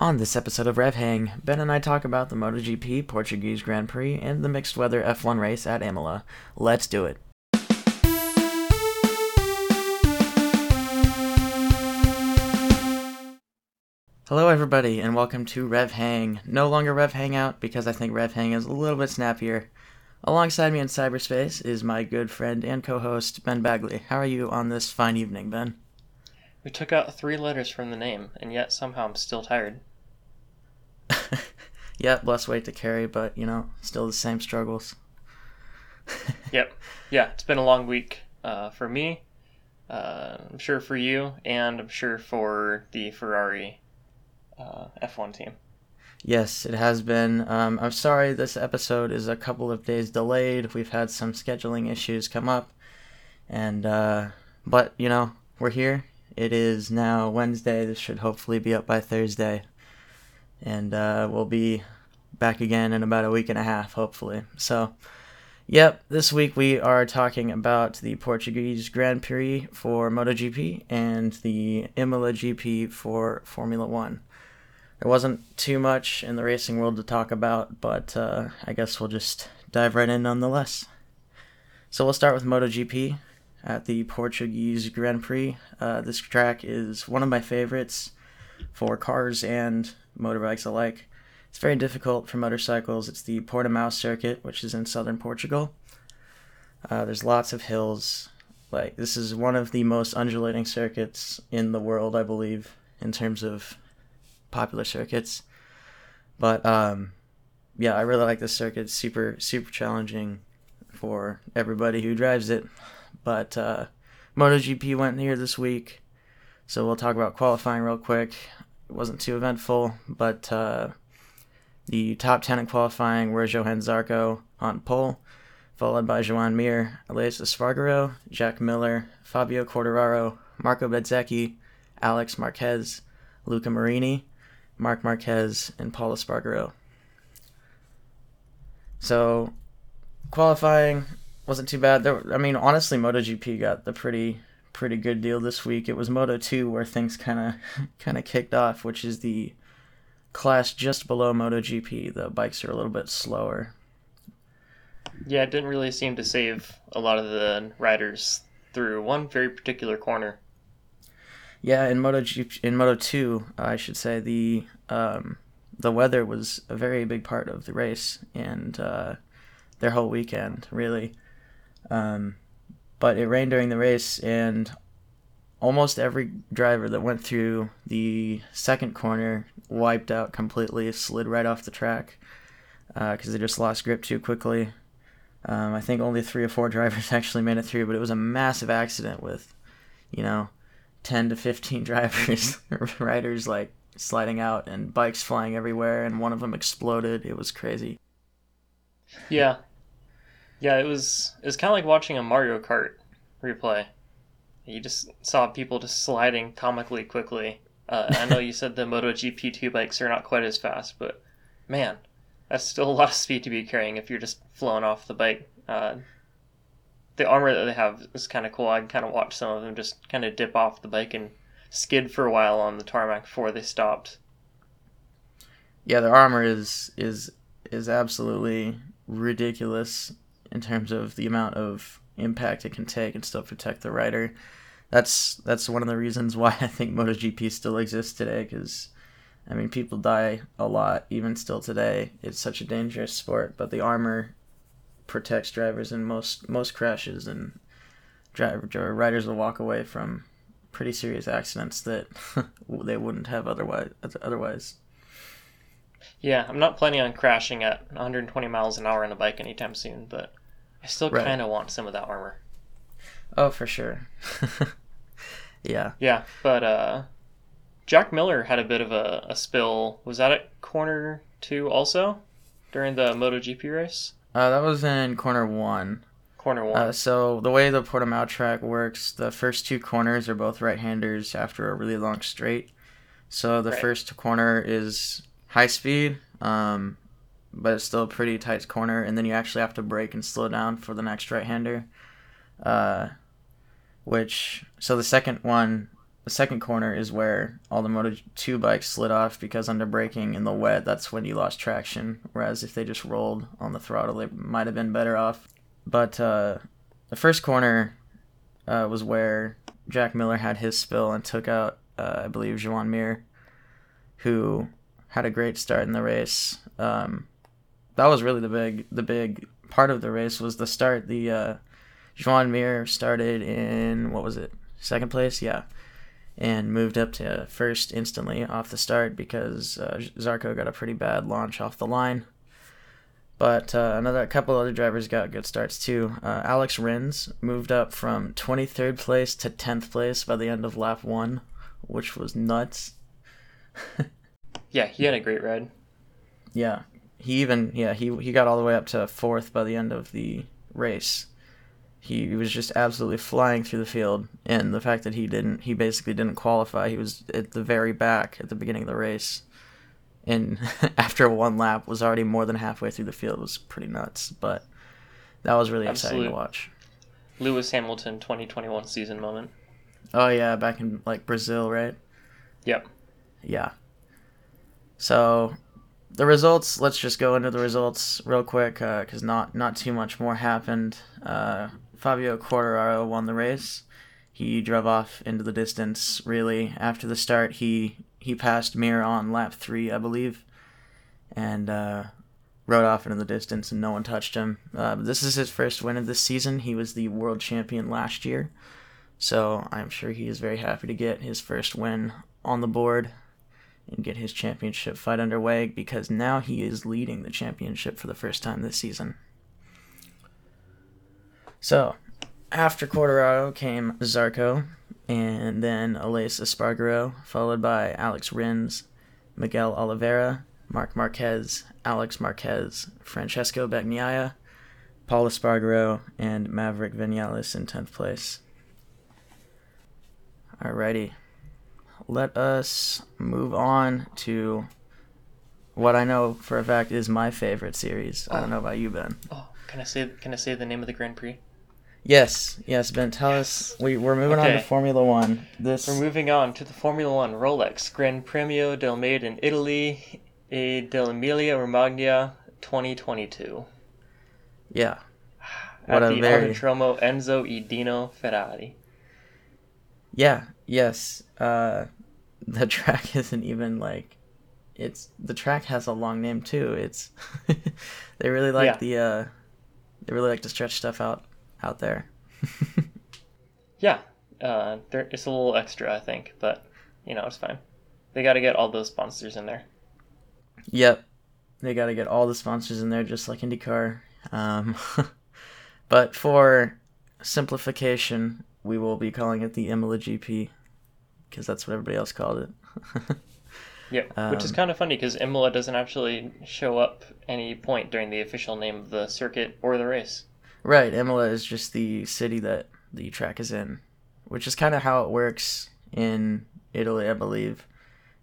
On this episode of Rev Hang, Ben and I talk about the MotoGP Portuguese Grand Prix and the mixed weather F1 race at Imola. Let's do it. Hello, everybody, and welcome to Rev Hang. No longer Rev Hangout because I think Rev Hang is a little bit snappier. Alongside me in cyberspace is my good friend and co host, Ben Bagley. How are you on this fine evening, Ben? We took out three letters from the name, and yet somehow I'm still tired. yep, less weight to carry, but you know, still the same struggles. yep. Yeah, it's been a long week uh, for me. Uh, I'm sure for you, and I'm sure for the Ferrari uh, F1 team. Yes, it has been. Um, I'm sorry this episode is a couple of days delayed. We've had some scheduling issues come up, and uh, but you know we're here it is now Wednesday. This should hopefully be up by Thursday. And uh, we'll be back again in about a week and a half, hopefully. So, yep, this week we are talking about the Portuguese Grand Prix for MotoGP and the Imola GP for Formula One. There wasn't too much in the racing world to talk about, but uh, I guess we'll just dive right in nonetheless. So we'll start with MotoGP at the Portuguese Grand Prix. Uh, this track is one of my favorites for cars and motorbikes alike. It's very difficult for motorcycles. It's the Portimao circuit, which is in southern Portugal. Uh, there's lots of hills. Like this is one of the most undulating circuits in the world, I believe, in terms of popular circuits. But um, yeah, I really like this circuit. It's super super challenging for everybody who drives it. But uh, MotoGP went here this week, so we'll talk about qualifying real quick. It wasn't too eventful, but uh, the top 10 in qualifying were Johann Zarco on pole, followed by Joan Mir, Aleix Espargaro, Jack Miller, Fabio Quartararo, Marco Bezzecchi, Alex Marquez, Luca Marini, Marc Marquez, and Pol Espargaro. So, qualifying, wasn't too bad. There, I mean, honestly, MotoGP got the pretty pretty good deal this week. It was Moto two where things kind of kind of kicked off, which is the class just below MotoGP. The bikes are a little bit slower. Yeah, it didn't really seem to save a lot of the riders through one very particular corner. Yeah, in MotoGP, in Moto two, I should say the um, the weather was a very big part of the race and uh, their whole weekend, really. Um, but it rained during the race, and almost every driver that went through the second corner wiped out completely, slid right off the track because uh, they just lost grip too quickly. Um, I think only three or four drivers actually made it through, but it was a massive accident with, you know, 10 to 15 drivers, riders like sliding out and bikes flying everywhere, and one of them exploded. It was crazy. Yeah, yeah, it was it was kind of like watching a Mario Kart replay. You just saw people just sliding comically quickly. Uh, I know you said the MotoGP two bikes are not quite as fast, but man, that's still a lot of speed to be carrying if you're just flown off the bike. Uh, the armor that they have is kind of cool. I kind of watch some of them just kind of dip off the bike and skid for a while on the tarmac before they stopped. Yeah, their armor is is is absolutely ridiculous in terms of the amount of impact it can take and still protect the rider. That's that's one of the reasons why I think MotoGP still exists today because I mean people die a lot even still today. It's such a dangerous sport, but the armor protects drivers in most most crashes and driver riders will walk away from pretty serious accidents that they wouldn't have otherwise otherwise. Yeah, I'm not planning on crashing at 120 miles an hour on a bike anytime soon, but I still right. kind of want some of that armor. Oh, for sure. yeah. Yeah, but uh, Jack Miller had a bit of a, a spill. Was that at corner two also during the MotoGP race? Uh, that was in corner one. Corner one. Uh, so the way the Portimao track works, the first two corners are both right-handers after a really long straight. So the right. first corner is high speed, um, but it's still a pretty tight corner. And then you actually have to brake and slow down for the next right hander. Uh, which, so the second one the second corner is where all the Moto 2 bikes slid off because under braking in the wet, that's when you lost traction. Whereas if they just rolled on the throttle, they might have been better off. But uh, the first corner uh, was where Jack Miller had his spill and took out, uh, I believe, Joan Mir, who had a great start in the race. Um, that was really the big the big part of the race was the start. The uh, Joan Mir started in what was it second place? Yeah, and moved up to first instantly off the start because uh, Zarco got a pretty bad launch off the line. But uh, another a couple other drivers got good starts too. Uh, Alex Rins moved up from 23rd place to 10th place by the end of lap one, which was nuts. yeah, he had a great ride. Yeah, he even yeah he he got all the way up to fourth by the end of the race. He was just absolutely flying through the field, and the fact that he didn't he basically didn't qualify. He was at the very back at the beginning of the race, and after one lap was already more than halfway through the field it was pretty nuts. But that was really Absolute exciting to watch. Lewis Hamilton 2021 season moment. Oh yeah, back in like Brazil, right? Yep. Yeah. So the results. Let's just go into the results real quick because uh, not not too much more happened. Uh, Fabio Quartararo won the race. He drove off into the distance. Really, after the start, he he passed Mir on lap three, I believe, and uh, rode off into the distance, and no one touched him. Uh, this is his first win of this season. He was the world champion last year, so I'm sure he is very happy to get his first win on the board and get his championship fight underway because now he is leading the championship for the first time this season. So, after Quartararo came Zarco, and then Aleix Espargaro, followed by Alex Rins, Miguel Oliveira, Marc Marquez, Alex Marquez, Francesco Bagnaia, Pol Espargaro, and Maverick Vinales in 10th place. Alrighty, let us move on to what I know for a fact is my favorite series. Oh. I don't know about you, Ben. Oh, can I say can I say the name of the Grand Prix? Yes, yes, Ben. Tell yes. us. We we're moving okay. on to Formula One. This we're moving on to the Formula One Rolex Gran Premio del Made in Italy e dell'Emilia Romagna 2022. Yeah. What At the very... Autodromo Enzo e Dino Ferrari. Yeah. Yes. Uh, the track isn't even like it's the track has a long name too. It's they really like yeah. the uh they really like to stretch stuff out out there. yeah, uh, it's a little extra, I think, but you know it's fine. They got to get all those sponsors in there. Yep, they got to get all the sponsors in there, just like IndyCar. Um, but for simplification, we will be calling it the Imola GP because that's what everybody else called it. yeah, um, which is um, kind of funny because Imola doesn't actually show up any point during the official name of the circuit or the race. Right, Imola is just the city that the track is in, which is kind of how it works in Italy, I believe,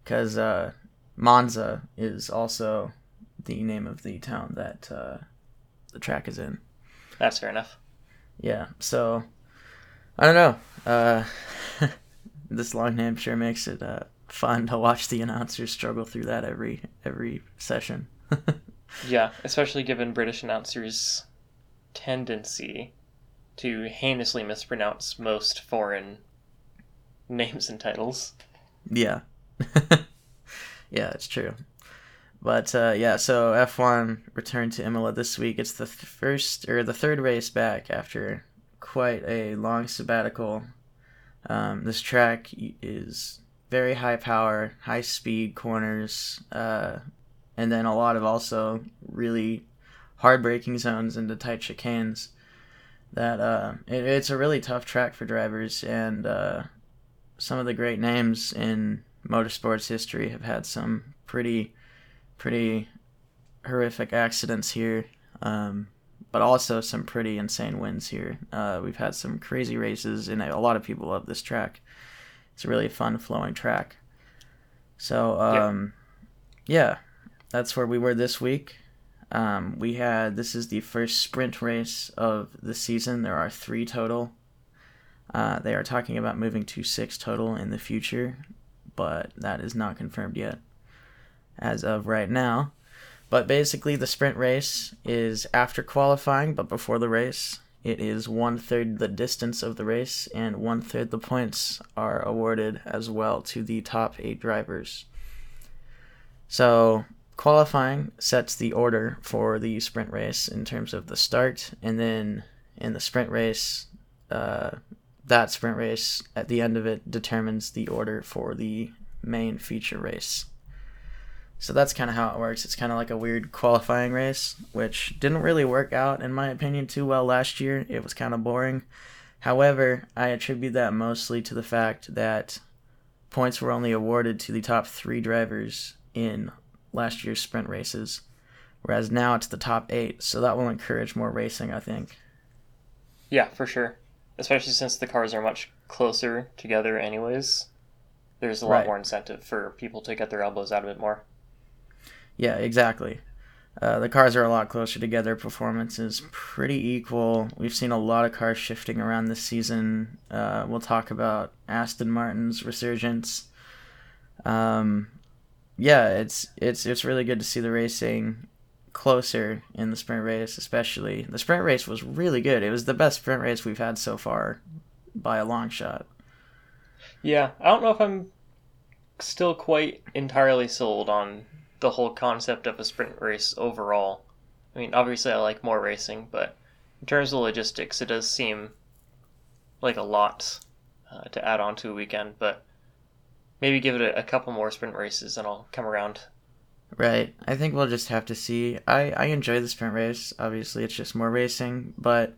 because uh, Monza is also the name of the town that uh, the track is in. That's fair enough. Yeah, so I don't know. Uh, this long name sure makes it uh, fun to watch the announcers struggle through that every every session. yeah, especially given British announcers' tendency to heinously mispronounce most foreign names and titles. Yeah. yeah, it's true. But uh, yeah, so F1 returned to Imola this week. It's the first or the third race back after quite a long sabbatical um, this track is very high power, high speed corners, uh, and then a lot of also really hard braking zones into tight chicanes. That uh, it, it's a really tough track for drivers, and uh, some of the great names in motorsports history have had some pretty, pretty horrific accidents here. Um, but also some pretty insane wins here. Uh, we've had some crazy races, and a lot of people love this track. It's a really fun flowing track. So, um, yeah. yeah. that's where we were this week. Um, we had this is the first sprint race of the season. There are three total. Uh, they are talking about moving to six total in the future, but that is not confirmed yet as of right now. But basically, the sprint race is after qualifying, but before the race. It is one third the distance of the race, and one third the points are awarded as well to the top eight drivers. So, qualifying sets the order for the sprint race in terms of the start, and then in the sprint race, uh, that sprint race at the end of it determines the order for the main feature race. So that's kind of how it works. It's kind of like a weird qualifying race, which didn't really work out, in my opinion, too well last year. It was kind of boring. However, I attribute that mostly to the fact that points were only awarded to the top three drivers in last year's sprint races, whereas now it's the top eight. So that will encourage more racing, I think. Yeah, for sure. Especially since the cars are much closer together, anyways. There's a lot Right. more incentive for people to get their elbows out of it more. Yeah, exactly. Uh, the cars are a lot closer together. Performance is pretty equal. We've seen a lot of cars shifting around this season. Uh, we'll talk about Aston Martin's resurgence. Um, yeah, it's it's it's really good to see the racing closer in the sprint race, especially the sprint race was really good. It was the best sprint race we've had so far by a long shot. Yeah, I don't know if I'm still quite entirely sold on the whole concept of a sprint race overall. I mean, obviously, I like more racing, but in terms of logistics, it does seem like a lot uh, to add on to a weekend. But maybe give it a, a couple more sprint races and I'll come around. Right. I think we'll just have to see. I, I enjoy the sprint race. Obviously, it's just more racing, but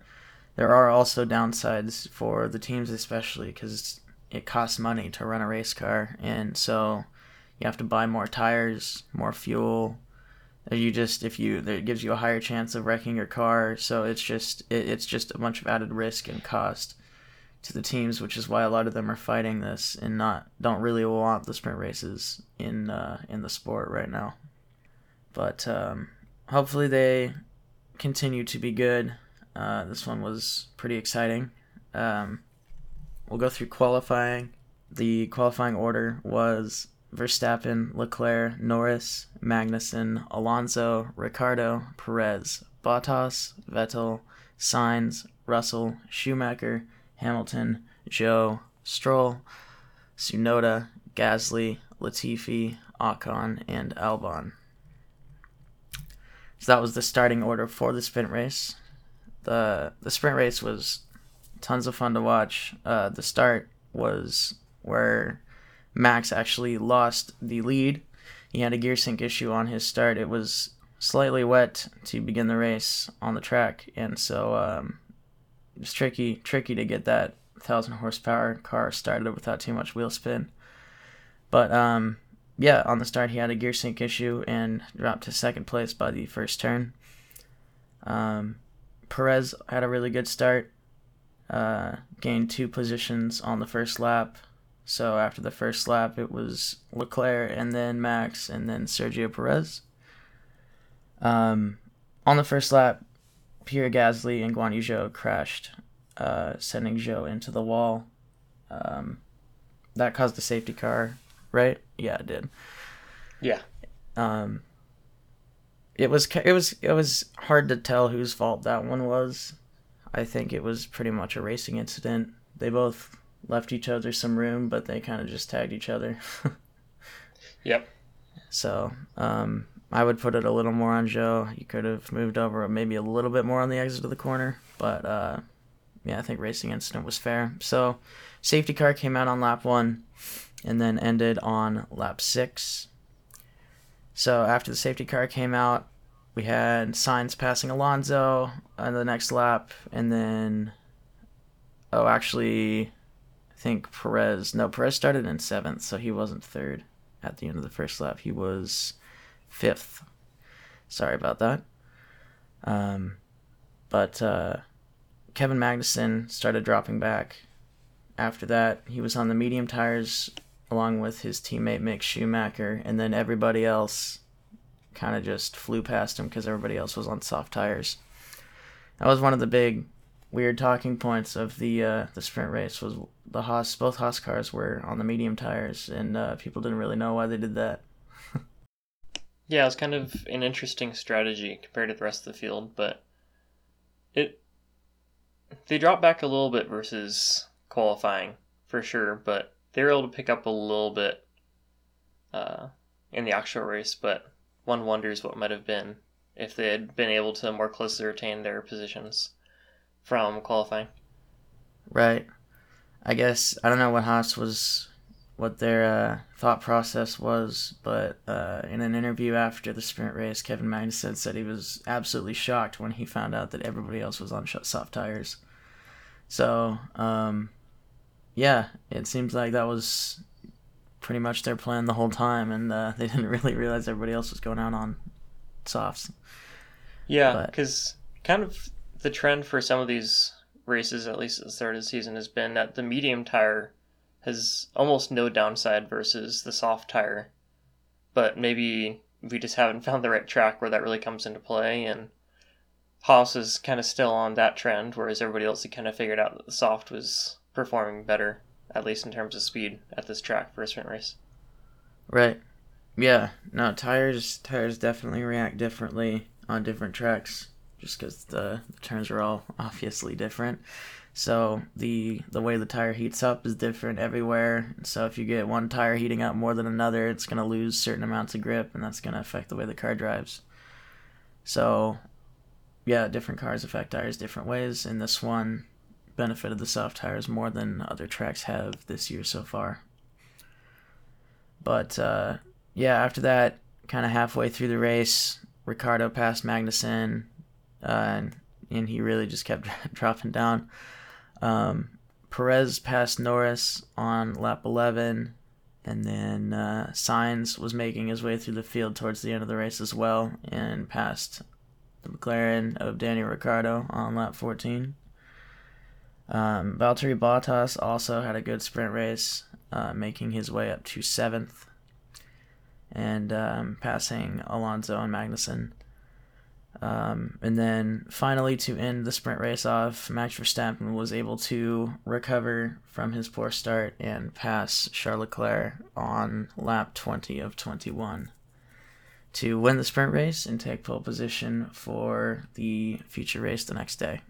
there are also downsides for the teams, especially because it costs money to run a race car, and so you have to buy more tires, more fuel. You just if you it gives you a higher chance of wrecking your car, so it's just it, it's just a bunch of added risk and cost to the teams, which is why a lot of them are fighting this and not don't really want the sprint races in uh, in the sport right now. But um, hopefully they continue to be good. Uh, this one was pretty exciting. Um, we'll go through qualifying. The qualifying order was Verstappen, Leclerc, Norris, Magnussen, Alonso, Ricciardo, Perez, Bottas, Vettel, Sainz, Russell, Schumacher, Hamilton, Zhou, Stroll, Tsunoda, Gasly, Latifi, Ocon, and Albon. So that was the starting order for the sprint race. the The sprint race was tons of fun to watch. Uh, the start was where Max actually lost the lead. He had a gear sync issue on his start. It was slightly wet to begin the race on the track, and so um, it was tricky, tricky to get that thousand horsepower car started without too much wheel spin. But um, yeah, on the start he had a gear sync issue and dropped to second place by the first turn. Um, Perez had a really good start, uh, gained two positions on the first lap. So after the first lap, it was Leclerc and then Max and then Sergio Perez. Um, on the first lap, Pierre Gasly and Guan Yu Zhou crashed, uh, sending Zhou into the wall. Um, that caused the safety car, right? Yeah, it did. Yeah. Um, it was it was it was hard to tell whose fault that one was. I think it was pretty much a racing incident. They both left each other some room, but they kind of just tagged each other. Yep. So um, I would put it a little more on Zhou. You could have moved over maybe a little bit more on the exit of the corner, but uh, yeah, I think racing incident was fair. So safety car came out on lap one, and then ended on lap six. So after the safety car came out, we had Sainz passing Alonso on the next lap, and then oh, actually, think Perez. No, Perez started in seventh, so he wasn't third at the end of the first lap. He was fifth. Sorry about that. Um, but uh, Kevin Magnussen started dropping back. After that, he was on the medium tires along with his teammate Mick Schumacher, and then everybody else kind of just flew past him because everybody else was on soft tires. That was one of the big weird talking points of the uh, the sprint race was the Haas both Haas cars were on the medium tires, and uh, people didn't really know why they did that. yeah, it was kind of an interesting strategy compared to the rest of the field, but it they dropped back a little bit versus qualifying for sure, but they were able to pick up a little bit uh, in the actual race. But one wonders what might have been if they had been able to more closely retain their positions from qualifying. Right. I guess I don't know what Haas was, what their uh, thought process was, but uh, in an interview after the sprint race, Kevin Magnussen said he was absolutely shocked when he found out that everybody else was on soft tires. So, um, yeah, it seems like that was pretty much their plan the whole time, and uh, they didn't really realize everybody else was going out on softs. Yeah, because kind of the trend for some of these races, at least at the start of the season, has been that the medium tire has almost no downside versus the soft tire. But maybe we just haven't found the right track where that really comes into play, and Haas is kind of still on that trend, whereas everybody else had kind of figured out that the soft was performing better, at least in terms of speed, at this track for a sprint race. Right. Yeah. No, tires tires definitely react differently on different tracks just because the, turns are all obviously different. So the the way the tire heats up is different everywhere. So if you get one tire heating up more than another, it's gonna lose certain amounts of grip, and that's gonna affect the way the car drives. So, yeah, different cars affect tires different ways, and this one benefited the soft tires more than other tracks have this year so far. But uh, yeah, after that, kind of halfway through the race, Ricciardo passed Magnussen, and, and he really just kept dropping down. Um, Perez passed Norris on lap 11, and then uh, Sainz was making his way through the field towards the end of the race as well, and passed the McLaren of Daniel Ricciardo on lap 14. Um, Valtteri Bottas also had a good sprint race, uh, making his way up to seventh and um, passing Alonso and Magnussen. Um, and then finally, to end the sprint race off, Max Verstappen was able to recover from his poor start and pass Charles Leclerc on lap 20 of 21 to win the sprint race and take pole position for the future race the next day.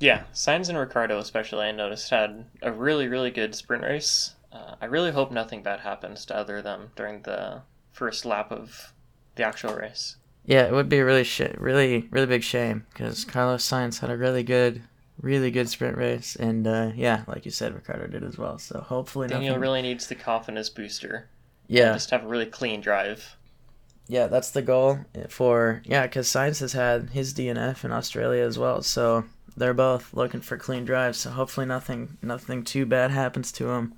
Yeah, Sainz and Ricciardo, especially, I noticed, had a really, really good sprint race. Uh, I really hope nothing bad happens to either of them during the first lap of the actual race. Yeah, it would be a really sh- really really big shame because Carlos Sainz had a really good, really good sprint race, and uh, yeah, like you said, Ricciardo did as well. So hopefully, Daniel nothing... really needs the confidence booster. Yeah, just have a really clean drive. Yeah, that's the goal for yeah, because Sainz has had his DNF in Australia as well, so they're both looking for clean drives. So hopefully, nothing nothing too bad happens to him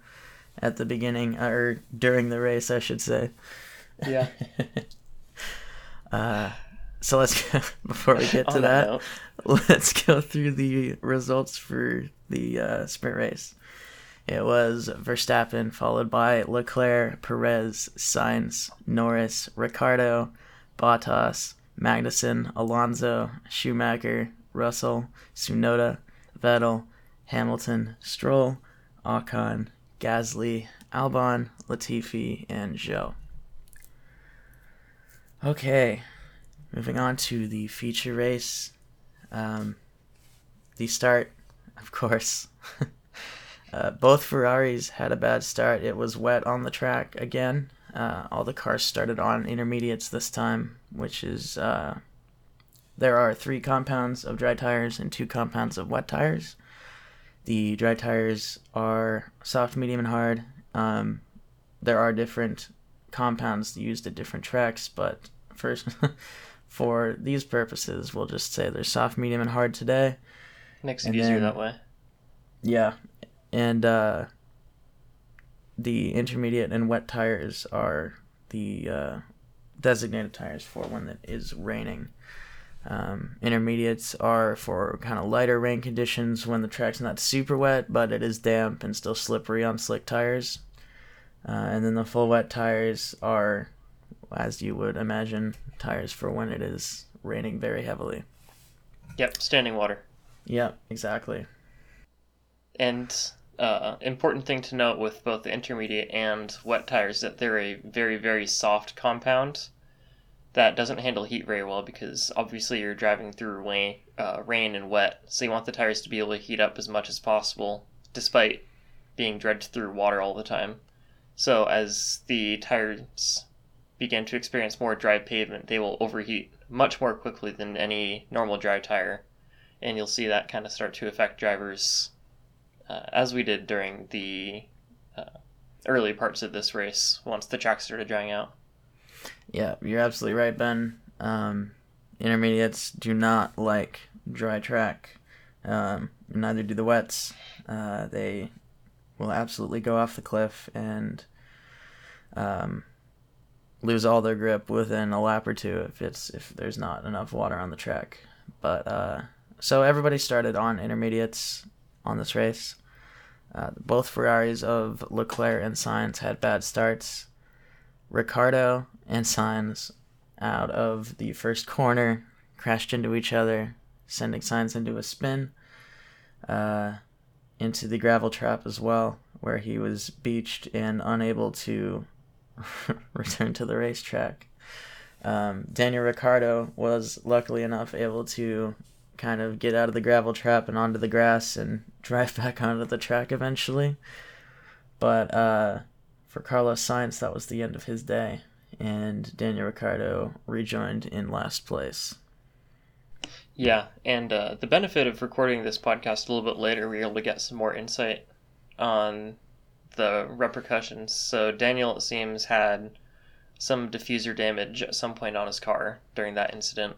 at the beginning or during the race, I should say. Yeah. Uh, so let's go, before we get to that, let's go through the results for the uh, sprint race. It was Verstappen followed by Leclerc, Perez, Sainz, Norris, Ricciardo, Bottas, Magnussen, Alonso, Schumacher, Russell, Tsunoda, Vettel, Hamilton, Stroll, Ocon, Gasly, Albon, Latifi, and Zhou. Okay, moving on to the feature race. Um, the start, of course. uh, both Ferraris had a bad start. It was wet on the track again. Uh, all the cars started on intermediates this time, which is uh, there are three compounds of dry tires and two compounds of wet tires. The dry tires are soft, medium, and hard. Um, there are different compounds used at different tracks, but first, for these purposes, we'll just say they're soft, medium, and hard today. Makes it easier that way. Yeah, and uh, the intermediate and wet tires are the uh, designated tires for when it is raining. Um, intermediates are for kind of lighter rain conditions when the track's not super wet, but it is damp and still slippery on slick tires. Uh, and then the full wet tires are, as you would imagine, tires for when it is raining very heavily. Yep, standing water. Yep, exactly. And uh, important thing to note with both the intermediate and wet tires is that they're a very very soft compound that doesn't handle heat very well because obviously you're driving through rain, uh, rain and wet, so you want the tires to be able to heat up as much as possible, despite being dredged through water all the time. So as the tires begin to experience more dry pavement, they will overheat much more quickly than any normal dry tire, and you'll see that kind of start to affect drivers, uh, as we did during the uh, early parts of this race once the track started drying out. Yeah, you're absolutely right, Ben. Um, intermediates do not like dry track. Um, neither do the wets. Uh, they will absolutely go off the cliff and um, lose all their grip within a lap or two if it's if there's not enough water on the track. But uh, so everybody started on intermediates on this race. Uh, both Ferraris of Leclerc and Sainz had bad starts. Ricciardo and Sainz out of the first corner crashed into each other, sending Sainz into a spin, uh, into the gravel trap as well, where he was beached and unable to return to the racetrack. Um, Daniel Ricciardo was luckily enough able to kind of get out of the gravel trap and onto the grass and drive back onto the track eventually. But uh, for Carlos Sainz, that was the end of his day, and Daniel Ricciardo rejoined in last place. Yeah, and uh, the benefit of recording this podcast a little bit later, we were able to get some more insight on the repercussions. So Daniel, it seems, had some diffuser damage at some point on his car during that incident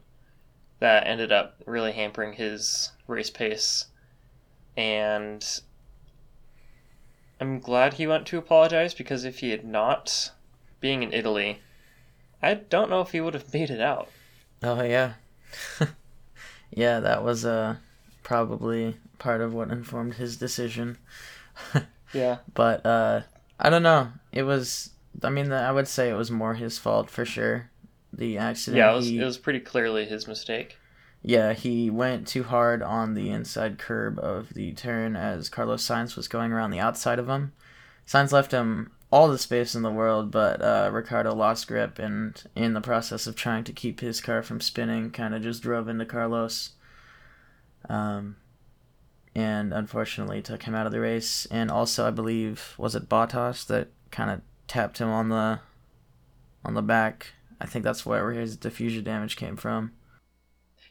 that ended up really hampering his race pace. And I'm glad he went to apologize because if he had not, being in Italy, I don't know if he would have made it out. Oh yeah, yeah, that was uh probably part of what informed his decision. yeah, but uh, I don't know. It was. I mean, I would say it was more his fault for sure. The accident. Yeah, it was. He, it was pretty clearly his mistake. Yeah, he went too hard on the inside curb of the turn as Carlos Sainz was going around the outside of him. Sainz left him all the space in the world, but uh, Ricciardo lost grip and, in the process of trying to keep his car from spinning, kind of just drove into Carlos. Um, and unfortunately took him out of the race. And also, I believe, was it Bottas that kind of tapped him on the on the back? I think that's where his diffuser damage came from.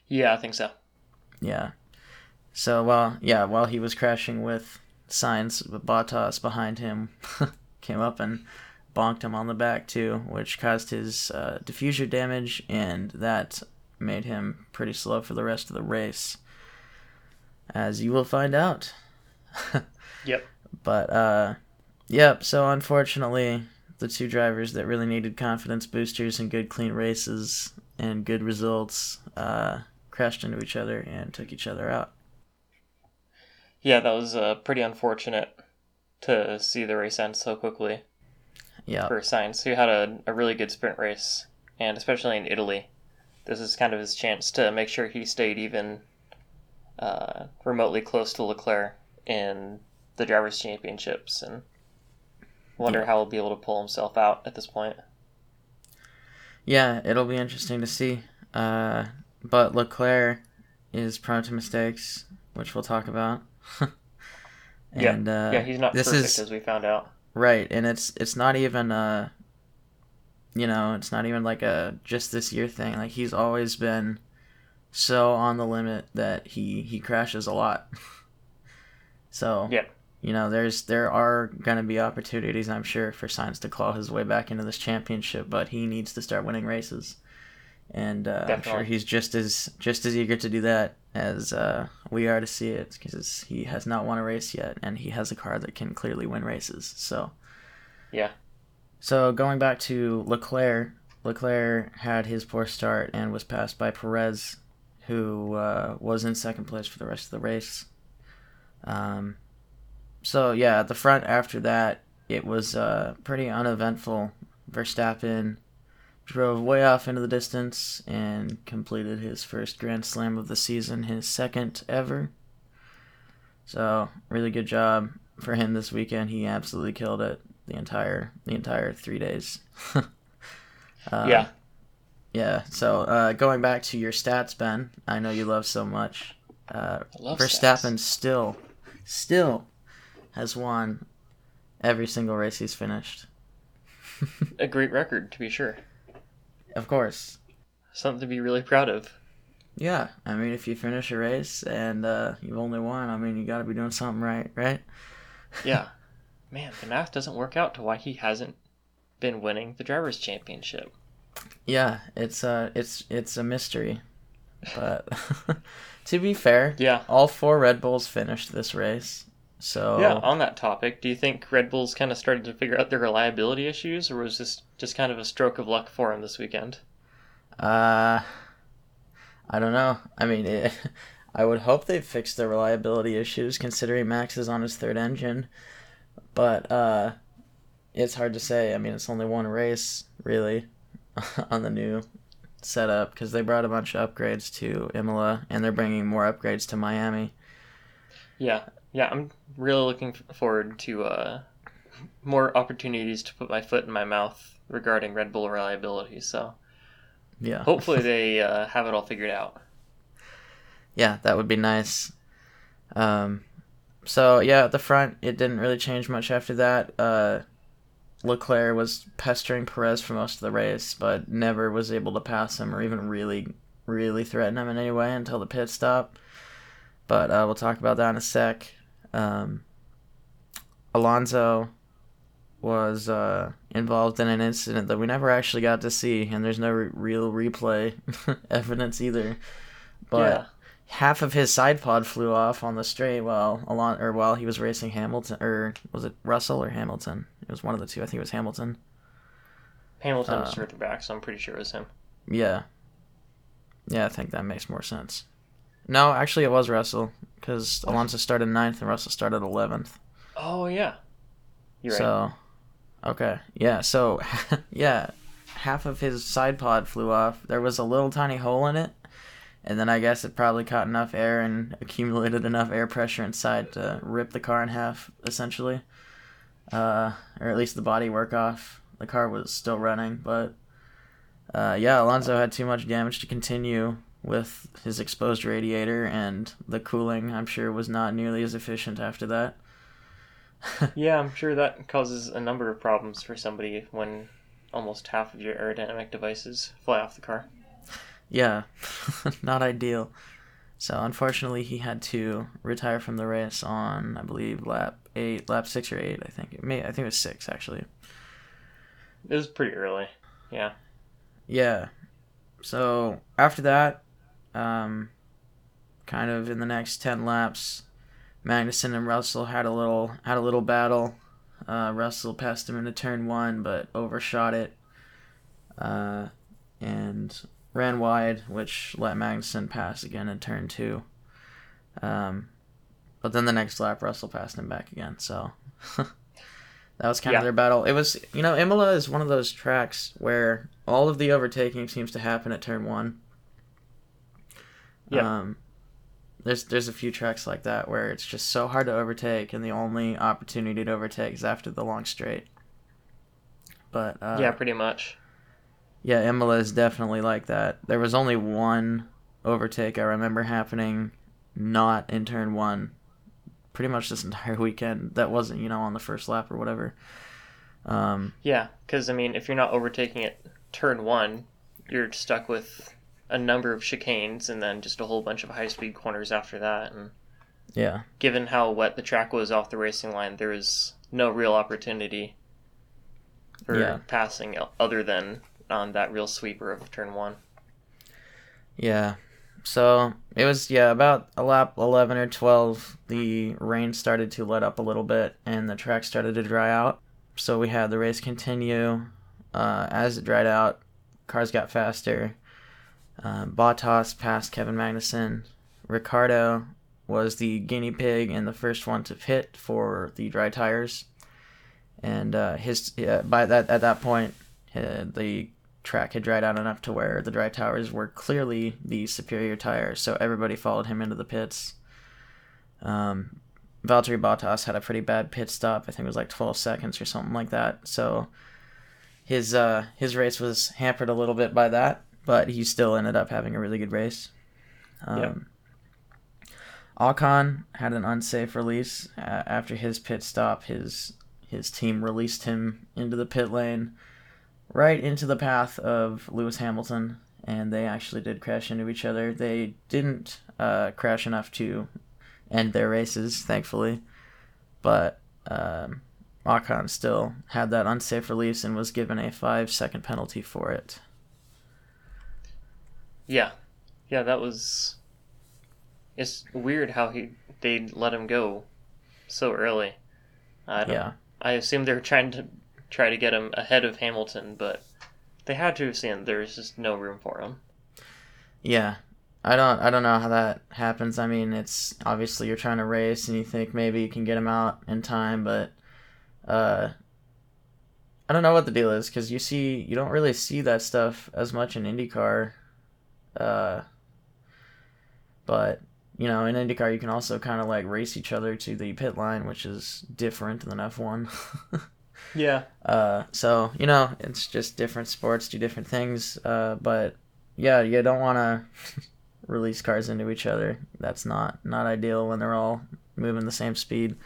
Yeah, I think so. Yeah. So while yeah, while he was crashing with Sainz, Bottas behind him came up and bonked him on the back too, which caused his uh, diffuser damage, and that made him pretty slow for the rest of the race, as you will find out. yep. But uh, yep. So unfortunately, the two drivers that really needed confidence boosters and good clean races and good results uh, crashed into each other and took each other out. Yeah, that was uh, pretty unfortunate to see the race end so quickly. Yeah. For Sainz, who had a, a really good sprint race, and especially in Italy, this is kind of his chance to make sure he stayed even uh, remotely close to Leclerc in the drivers' championships, and wonder yeah. how he'll be able to pull himself out at this point. Yeah, it'll be interesting to see. Uh, but Leclerc is prone to mistakes, which we'll talk about. and yeah, uh, yeah, he's not this perfect is, as we found out. Right, and it's it's not even uh you know, it's not even like a just this year thing. Like he's always been so on the limit that he he crashes a lot. so yeah, you know, there's there are gonna be opportunities, I'm sure, for Sainz to claw his way back into this championship, but he needs to start winning races and uh, I'm sure he's just as just as eager to do that as uh, we are to see it because he has not won a race yet, and he has a car that can clearly win races. So, yeah. So going back to Leclerc, Leclerc had his poor start and was passed by Perez, who uh, was in second place for the rest of the race. Um, so yeah, at the front after that, it was uh, pretty uneventful. Verstappen drove way off into the distance and completed his first Grand Slam of the season, his second ever. So really good job for him this weekend. He absolutely killed it the entire the entire three days. uh, yeah. Yeah. So uh, going back to your stats, Ben, I know you love so much. Uh, love Verstappen stats. still, still has won every single race he's finished. A great record, to be sure. Of course. Something to be really proud of. Yeah. I mean, if you finish a race and uh, you've only won, I mean, you got to be doing something right, right? Yeah. Man, the math doesn't work out to why he hasn't been winning the drivers' championship. Yeah, it's uh it's it's a mystery. But to be fair, Yeah. all four Red Bulls finished this race. So Yeah, on that topic, do you think Red Bulls kind of started to figure out their reliability issues, or was this just kind of a stroke of luck for them this weekend? uh I don't know. I mean, it, I would hope they fixed their reliability issues considering Max is on his third engine. But uh it's hard to say. I mean, it's only one race really on the new setup because they brought a bunch of upgrades to Imola and they're bringing more upgrades to Miami. Yeah, yeah, I'm really looking forward to uh, more opportunities to put my foot in my mouth regarding Red Bull reliability. So Yeah. hopefully they uh, have it all figured out. yeah, that would be nice. Um, so yeah, at the front, it didn't really change much after that. Uh, Leclerc was pestering Perez for most of the race, but never was able to pass him or even really, really threaten him in any way until the pit stop. But uh, we'll talk about that in a sec. Um, Alonso was uh, involved in an incident that we never actually got to see, and there's no re- real replay evidence either. But yeah, half of his side pod flew off on the straight while Alon or while he was racing Hamilton or was it Russell or Hamilton? It was one of the two. I think it was Hamilton. Hamilton was uh, back, so I'm pretty sure it was him. Yeah. Yeah, I think that makes more sense. No, actually, it was Russell because Alonso started ninth and Russell started eleventh. Oh yeah, you're right. So, okay, yeah. So, yeah, half of his side pod flew off. There was a little tiny hole in it, and then I guess it probably caught enough air and accumulated enough air pressure inside to rip the car in half, essentially, uh, or at least the body work off. The car was still running, but uh, yeah, Alonso had too much damage to continue with his exposed radiator, and the cooling, I'm sure, was not nearly as efficient after that. Yeah, I'm sure that causes a number of problems for somebody when almost half of your aerodynamic devices fly off the car. Yeah, not ideal. So unfortunately, he had to retire from the race on, I believe, lap eight, lap six or eight. I think it may, I think it was six actually. It was pretty early. Yeah. Yeah. So after that, um, kind of in the next ten laps, Magnussen and Russell had a little had a little battle. Uh, Russell passed him into turn one, but overshot it, uh, and ran wide, which let Magnussen pass again in turn two. Um, but then the next lap, Russell passed him back again. So that was kind Yeah. of their battle. It was, you know, Imola is one of those tracks where all of the overtaking seems to happen at turn one. Yeah. Um, there's there's a few tracks like that where it's just so hard to overtake, and the only opportunity to overtake is after the long straight. But uh, yeah, pretty much. yeah, Imola is definitely like that. There was only one overtake I remember happening not in turn one pretty much this entire weekend that wasn't, you know, on the first lap or whatever. Um, Yeah, because I mean, if you're not overtaking it turn one, you're stuck with a number of chicanes and then just a whole bunch of high speed corners after that. And yeah. given how wet the track was off the racing line, there was no real opportunity for Yeah. passing other than on that real sweeper of turn one. Yeah. So it was yeah about a lap eleven or twelve. The rain started to let up a little bit, and the track started to dry out. So we had the race continue. Uh, as it dried out, cars got faster. Uh, Bottas passed Kevin Magnussen. Ricciardo was the guinea pig and the first one to pit for the dry tires. And uh, his by that at that point, uh, the track had dried out enough to where the dry tires were clearly the superior tires, so everybody followed him into the pits. Um, Valtteri Bottas had a pretty bad pit stop. I think it was like 12 seconds or something like that. So his uh, his race was hampered a little bit by that, but he still ended up having a really good race. Um, Yep. Ocon had an unsafe release uh, after his pit stop. His his team released him into the pit lane, right into the path of Lewis Hamilton, and they actually did crash into each other. They didn't uh, crash enough to end their races, thankfully, but um, Ocon still had that unsafe release and was given a five second penalty for it. Yeah, yeah, that was. It's weird how he they let him go so early. I don't. Yeah. I assume they were trying to try to get him ahead of Hamilton, but they had to have seen there was just no room for him. Yeah. I don't I don't know how that happens. I mean, it's obviously you're trying to race and you think maybe you can get him out in time, but uh I don't know what the deal is cuz you see you don't really see that stuff as much in IndyCar. Uh but you know, in IndyCar you can also kind of like race each other to the pit line, which is different than F1. Yeah. Uh, so you know, it's just different sports do different things. Uh, but yeah, you don't want to release cars into each other. That's not not ideal when they're all moving the same speed.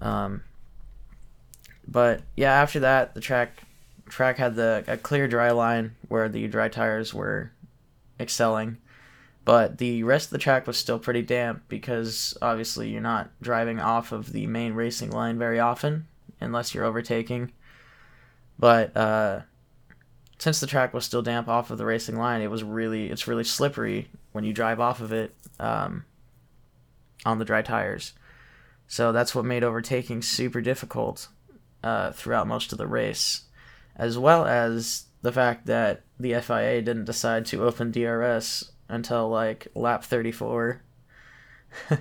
Um, but yeah, after that, the track track had the a clear dry line where the dry tires were excelling. But the rest of the track was still pretty damp because obviously you're not driving off of the main racing line very often unless you're overtaking. But uh, since the track was still damp off of the racing line, it was really it's really slippery when you drive off of it um, on the dry tires. So that's what made overtaking super difficult uh, throughout most of the race, as well as the fact that the FIA didn't decide to open DRS until like lap 34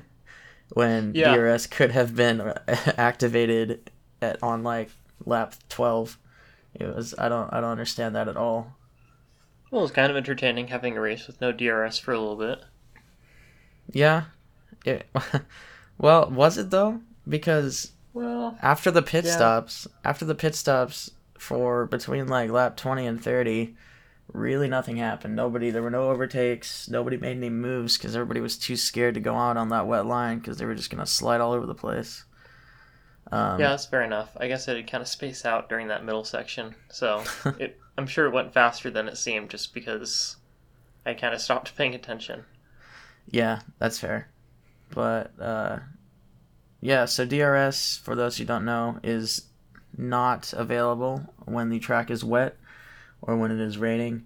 when Yeah. DRS could have been activated at on like lap 12 it was I don't I don't understand that at all. Well, it was kind of entertaining having a race with no DRS for a little bit. yeah. It, well was it though? Because Well, after the pit Yeah. stops after the pit stops for between like lap 20 and 30 really nothing happened. Nobody there were no overtakes. Nobody made any moves because everybody was too scared to go out on that wet line because they were just gonna slide all over the place um, yeah, that's fair enough. I guess it had kind of spaced out during that middle section, so it, I'm sure it went faster than it seemed just because I kind of stopped paying attention. Yeah, that's fair. But uh, yeah, so DRS, for those who don't know, is not available when the track is wet or when it is raining.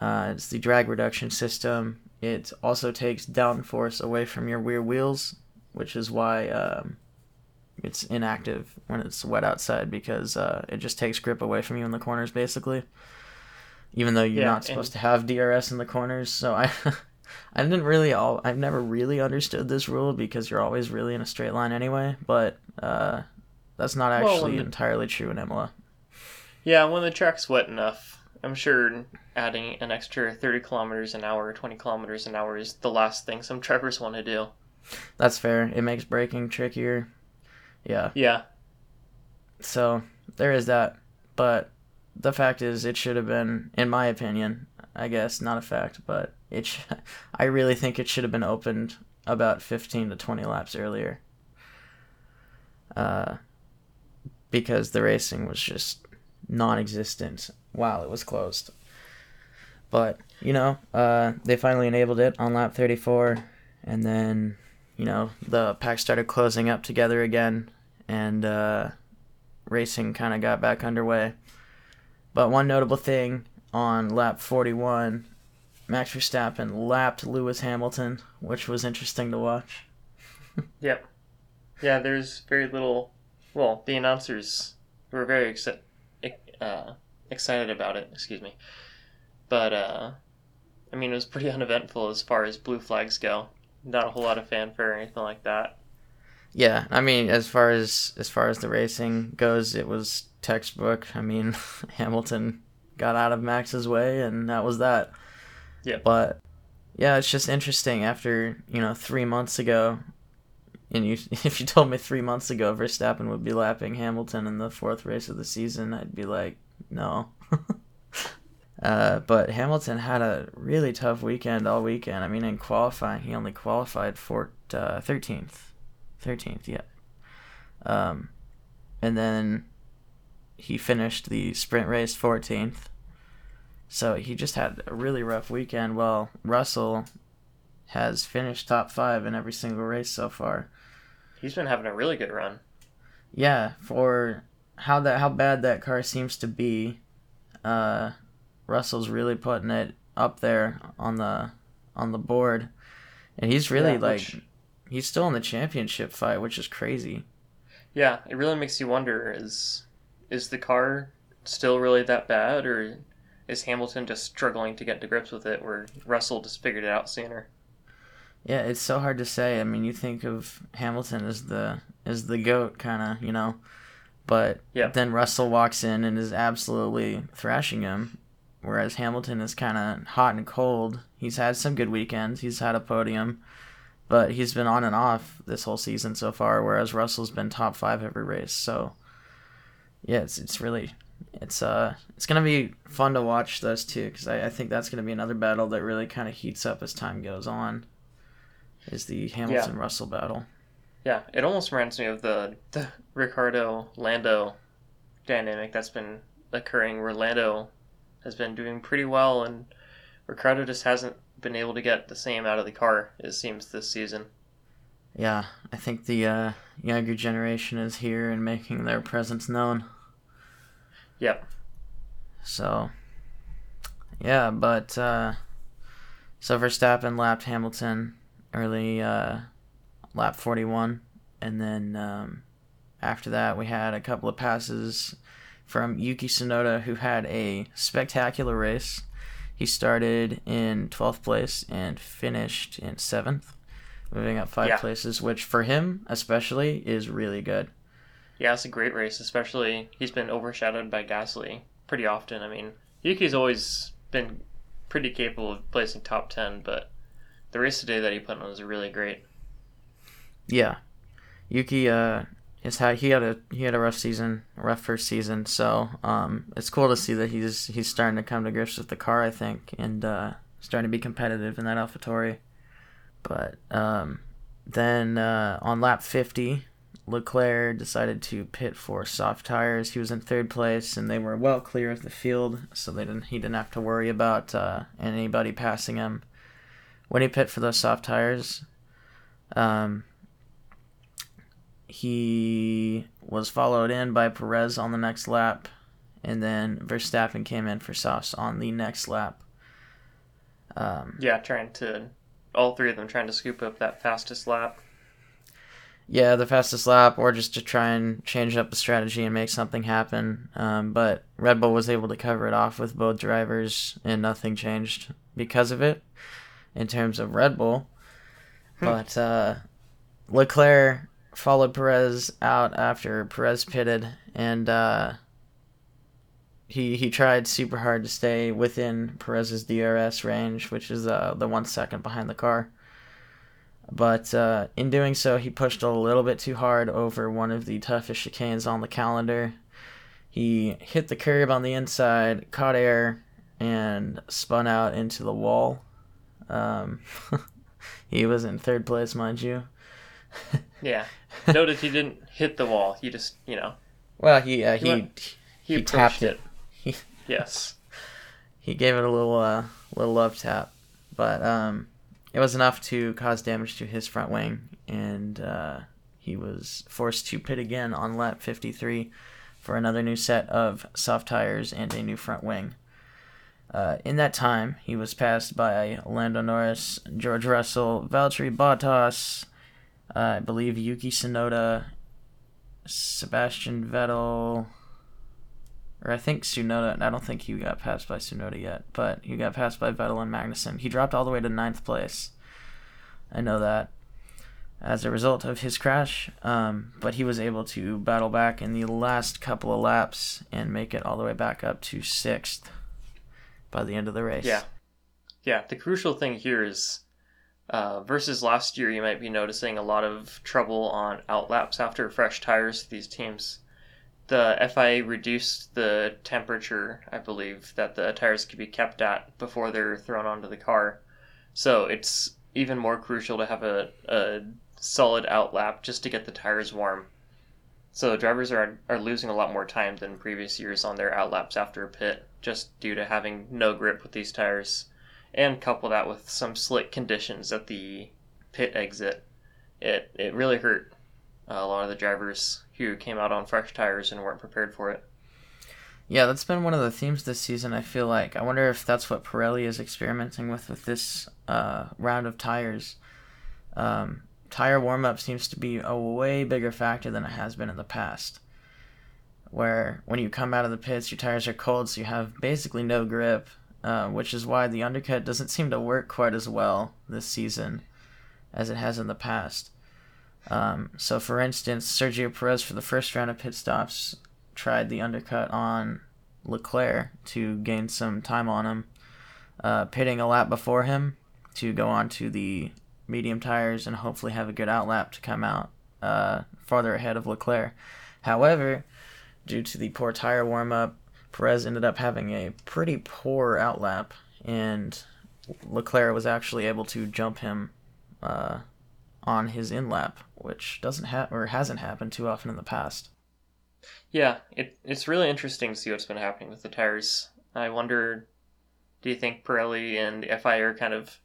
Uh, it's the drag reduction system. It also takes downforce away from your rear wheels, which is why um, it's inactive when it's wet outside because uh, it just takes grip away from you in the corners, basically. Even though you're Yeah, not supposed and- to have DRS in the corners, so I, I didn't really all. I've never really understood this rule because you're always really in a straight line anyway. But uh, that's not Well, actually the- entirely true in Imola. Yeah, when the track's wet enough, I'm sure adding an extra 30 kilometers an hour, 20 kilometers an hour is the last thing some drivers want to do. That's fair. It makes braking trickier. Yeah. Yeah, So there is that. But the fact is, it should have been, in my opinion, I guess not a fact, but it. Sh- I really think it should have been opened about fifteen to twenty laps earlier. Uh, because the racing was just non-existent while it was closed. But you know, uh, they finally enabled it on lap thirty-four, and then you know the pack started closing up together again, and. Uh, racing kind of got back underway. But one notable thing on lap 41, Max Verstappen lapped Lewis Hamilton, which was interesting to watch. yep. Yeah, there's very little. Well, the announcers were very uh, excited about it, excuse me. But, uh, I mean, it was pretty uneventful as far as blue flags go. Not a whole lot of fanfare or anything like that. Yeah, I mean, as far as as far as the racing goes, it was textbook. I mean, Hamilton got out of Max's way, and that was that. Yeah. But yeah, it's just interesting. After you know, three months ago, and you if you told me three months ago Verstappen would be lapping Hamilton in the fourth race of the season, I'd be like, no. uh, but Hamilton had a really tough weekend all weekend. I mean, in qualifying, he only qualified for uh, thirteenth, thirteenth, yeah. Um, and then he finished the sprint race fourteenth. So he just had a really rough weekend. Well, Russell has finished top five in every single race so far. He's been having a really good run. Yeah, for how that how bad that car seems to be, uh, Russell's really putting it up there on the on the board, and he's really yeah, like which, he's still in the championship fight, which is crazy. Yeah, it really makes you wonder: is is the car still really that bad, or is Hamilton just struggling to get to grips with it, where Russell just figured it out sooner? Yeah, it's so hard to say. I mean, you think of Hamilton as the as the goat, kind of, you know, but then Russell walks in and is absolutely thrashing him, whereas Hamilton is kind of hot and cold. He's had some good weekends. He's had a podium, but he's been on and off this whole season so far. Whereas Russell's been top five every race. So, yeah, it's it's really it's uh it's gonna be fun to watch those two because I, I think that's gonna be another battle that really kind of heats up as time goes on is the Hamilton. Russell battle. Yeah, it almost reminds me of the the Ricciardo Lando dynamic that's been occurring where Lando has been doing pretty well and Ricciardo just hasn't been able to get the same out of the car it seems this season. Yeah, I think the uh, younger generation is here and making their presence known. Yep. So, yeah, but uh, so Verstappen lapped Hamilton early uh, lap 41. And then um, after that, we had a couple of passes from Yuki Tsunoda, who had a spectacular race. He started in 12th place and finished in 7th, moving up five yeah. places, which for him, especially, is really good. Yeah, it's a great race, especially he's been overshadowed by Gasly pretty often. I mean, Yuki's always been pretty capable of placing top 10, but the race today that he put on was really great. Yeah, Yuki uh had he had a he had a rough season, a rough first season. So um, it's cool to see that he's he's starting to come to grips with the car. I think and uh, starting to be competitive in that AlphaTauri. But um, then uh, on lap fifty, Leclerc decided to pit for soft tires. He was in third place, and they were well clear of the field, so they didn't he didn't have to worry about uh, anybody passing him when he pit for those soft tires, um, he was followed in by Perez on the next lap, and then Verstappen came in for softs on the next lap. Um, yeah, trying to all three of them trying to scoop up that fastest lap. Yeah, the fastest lap, or just to try and change up the strategy and make something happen. Um, but Red Bull was able to cover it off with both drivers, and nothing changed because of it in terms of Red Bull. Hmm. But uh, Leclerc followed Perez out after Perez pitted, and uh, he he tried super hard to stay within Perez's DRS range, which is uh, the one second behind the car. But uh, in doing so, he pushed a little bit too hard over one of the toughest chicanes on the calendar. He hit the curb on the inside, caught air, and spun out into the wall. Um, he was in third place, mind you. yeah. Noted he didn't hit the wall. He just, you know. Well, he uh, he he, went, he, he tapped it. it. yes. He gave it a little uh, little love tap, but um, it was enough to cause damage to his front wing, and uh, he was forced to pit again on lap 53 for another new set of soft tires and a new front wing. Uh, in that time, he was passed by Lando Norris, George Russell, Valtteri Bottas, uh, I believe Yuki Tsunoda, Sebastian Vettel, or I think Tsunoda. I don't think he got passed by Tsunoda yet, but he got passed by Vettel and Magnussen. He dropped all the way to ninth place. I know that as a result of his crash, um, but he was able to battle back in the last couple of laps and make it all the way back up to sixth by the end of the race. Yeah. Yeah. The crucial thing here is Uh, versus last year, you might be noticing a lot of trouble on outlaps after fresh tires. These teams, the FIA reduced the temperature, I believe, that the tires could be kept at before they're thrown onto the car. So it's even more crucial to have a, a solid outlap just to get the tires warm. So drivers are are losing a lot more time than previous years on their outlaps after a pit, just due to having no grip with these tires, and couple that with some slick conditions at the pit exit. It it really hurt a lot of the drivers who came out on fresh tires and weren't prepared for it. Yeah, that's been one of the themes this season. I feel like I wonder if that's what Pirelli is experimenting with with this uh, round of tires. Um, tire warm up seems to be a way bigger factor than it has been in the past. Where when you come out of the pits, your tires are cold, so you have basically no grip, uh, which is why the undercut doesn't seem to work quite as well this season as it has in the past. Um, so, for instance, Sergio Perez for the first round of pit stops tried the undercut on Leclerc to gain some time on him, uh, pitting a lap before him to go on to the medium tires and hopefully have a good outlap to come out uh, farther ahead of Leclerc. However, due to the poor tire warm up, Perez ended up having a pretty poor outlap, and Leclerc was actually able to jump him uh, on his in lap, which doesn't have or hasn't happened too often in the past. Yeah, it, it's really interesting to see what's been happening with the tires. I wonder, do you think Pirelli and FIA are kind of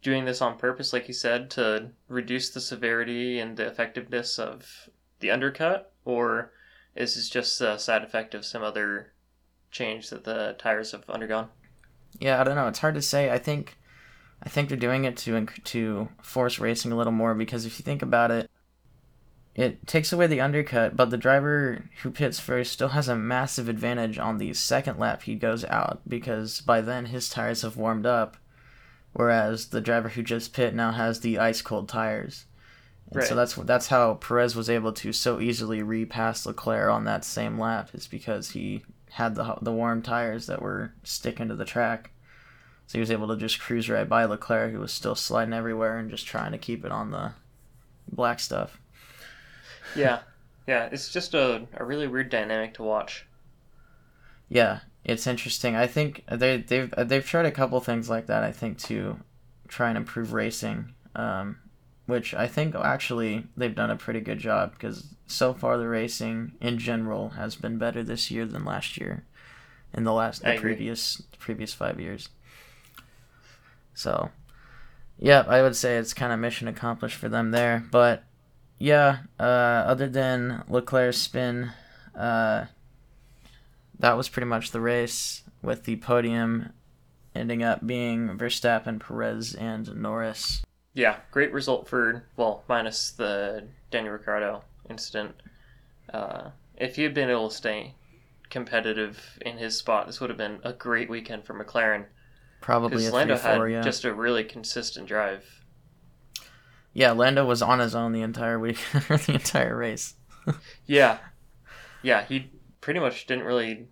doing this on purpose, like you said, to reduce the severity and the effectiveness of the undercut, or is this just a side effect of some other change that the tires have undergone? Yeah, I don't know. It's hard to say. I think, I think they're doing it to to force racing a little more because if you think about it, it takes away the undercut, but the driver who pits first still has a massive advantage on the second lap he goes out because by then his tires have warmed up whereas the driver who just pit now has the ice cold tires. And right. so that's that's how Perez was able to so easily repass Leclerc on that same lap is because he had the the warm tires that were sticking to the track. So he was able to just cruise right by Leclerc, who was still sliding everywhere and just trying to keep it on the black stuff. Yeah, yeah, it's just a, a really weird dynamic to watch. Yeah, it's interesting. I think they they've they've tried a couple things like that. I think to try and improve racing, um, which I think actually they've done a pretty good job because so far the racing in general has been better this year than last year, in the last the previous previous five years. So, yeah, I would say it's kind of mission accomplished for them there. But yeah, uh, other than Leclerc's spin, uh, that was pretty much the race, with the podium ending up being Verstappen, Perez, and Norris. Yeah, great result for, well, minus the Daniel Ricciardo incident. Uh, if he had been able to stay competitive in his spot, this would have been a great weekend for McLaren. Probably because Lando had yeah. just a really consistent drive. Yeah, Lando was on his own the entire week, the entire race. yeah, yeah, he pretty much didn't really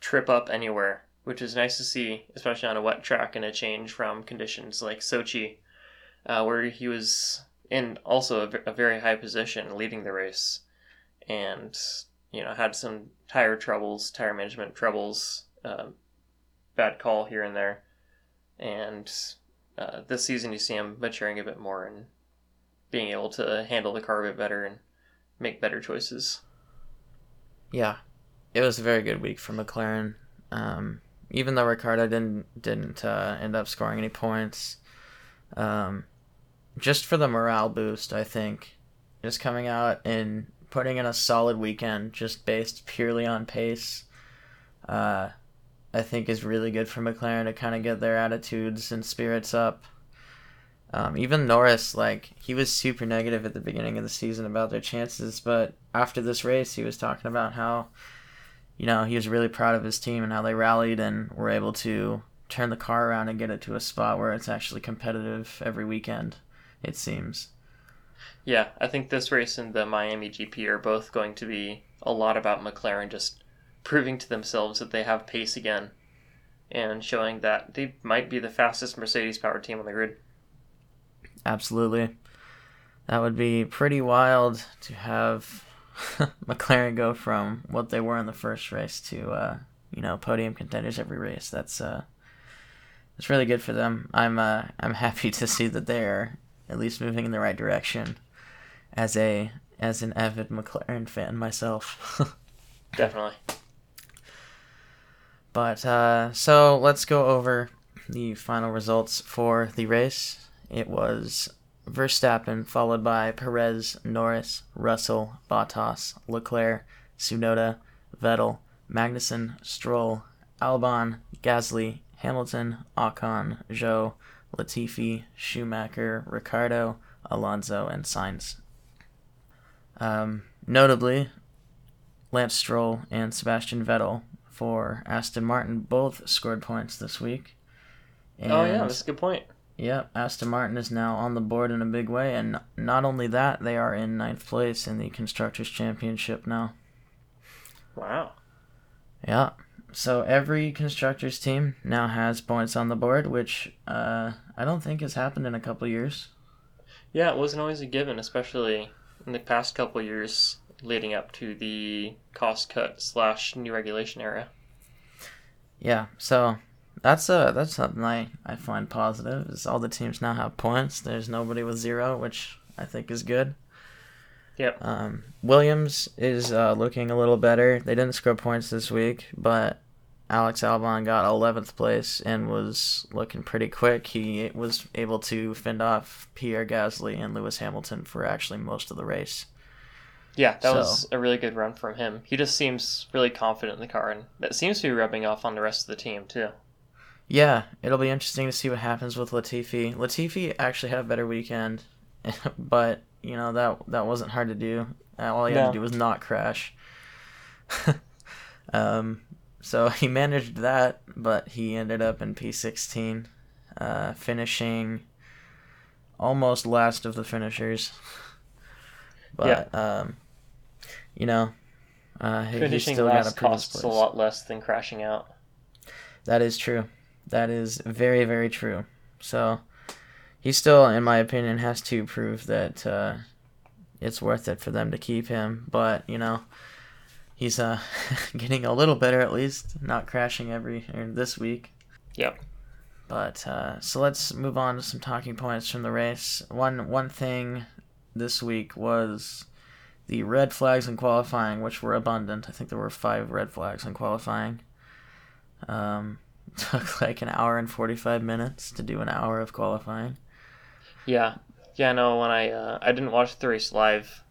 trip up anywhere, which is nice to see, especially on a wet track and a change from conditions like Sochi, uh, where he was in also a, a, very high position leading the race, and you know had some tire troubles, tire management troubles, uh, bad call here and there, and uh, this season you see him maturing a bit more and being able to handle the car a bit better and make better choices. Yeah, it was a very good week for McLaren. Um, even though Ricciardo didn't didn't uh, end up scoring any points, um, just for the morale boost, I think, just coming out and putting in a solid weekend, just based purely on pace, uh, I think is really good for McLaren to kind of get their attitudes and spirits up. Um, even Norris, like he was super negative at the beginning of the season about their chances, but after this race, he was talking about how you know, he was really proud of his team and how they rallied and were able to turn the car around and get it to a spot where it's actually competitive every weekend, it seems. Yeah, I think this race and the Miami GP are both going to be a lot about McLaren just proving to themselves that they have pace again and showing that they might be the fastest Mercedes powered team on the grid. Absolutely. That would be pretty wild to have McLaren go from what they were in the first race to uh, you know podium contenders every race. That's uh, it's really good for them. I'm uh, I'm happy to see that they're at least moving in the right direction. As a as an avid McLaren fan myself. Definitely. But uh, so let's go over the final results for the race. It was Verstappen followed by Perez, Norris, Russell, Bottas, Leclerc, Tsunoda, Vettel, Magnussen, Stroll, Albon, Gasly, Hamilton, Ocon, Zhou, Latifi, Schumacher, Ricciardo, Alonso, and Sainz. Um, notably, Lance Stroll and Sebastian Vettel for Aston Martin both scored points this week. And, oh yeah, that's a good point. Yep, Aston Martin is now on the board in a big way, and not only that, they are in ninth place in the Constructors' Championship now. Wow. Yeah. So every Constructors team now has points on the board, which uh, I don't think has happened in a couple years. Yeah, it wasn't always a given, especially in the past couple years leading up to the cost cut slash new regulation era. Yeah, so that's uh that's something I, I find positive is all the teams now have points. There's nobody with zero, which I think is good. Yep. Um, Williams is uh, looking a little better. They didn't score points this week, but Alex Albon got 11th place and was looking pretty quick. He was able to fend off Pierre Gasly and Lewis Hamilton for actually most of the race. Yeah, that so. was a really good run from him. He just seems really confident in the car, and that seems to be rubbing off on the rest of the team too. Yeah, it'll be interesting to see what happens with Latifi. Latifi actually had a better weekend, but you know that that wasn't hard to do. All he had to do was not crash. um, so he managed that, but he ended up in P16, uh, finishing almost last of the finishers. But yeah. um, you know, uh, finishing last costs a lot less than crashing out. That is true. That is very, very true. So he still, in my opinion, has to prove that uh, it's worth it for them to keep him. But you know, he's uh, getting a little better at least, not crashing every this week. Yep. But uh, so let's move on to some talking points from the race. One one thing this week was the red flags in qualifying, which were abundant. I think there were five red flags in qualifying. Um, took like an hour and 45 minutes to do an hour of qualifying. Yeah. Yeah, no, when I uh, I didn't watch the race live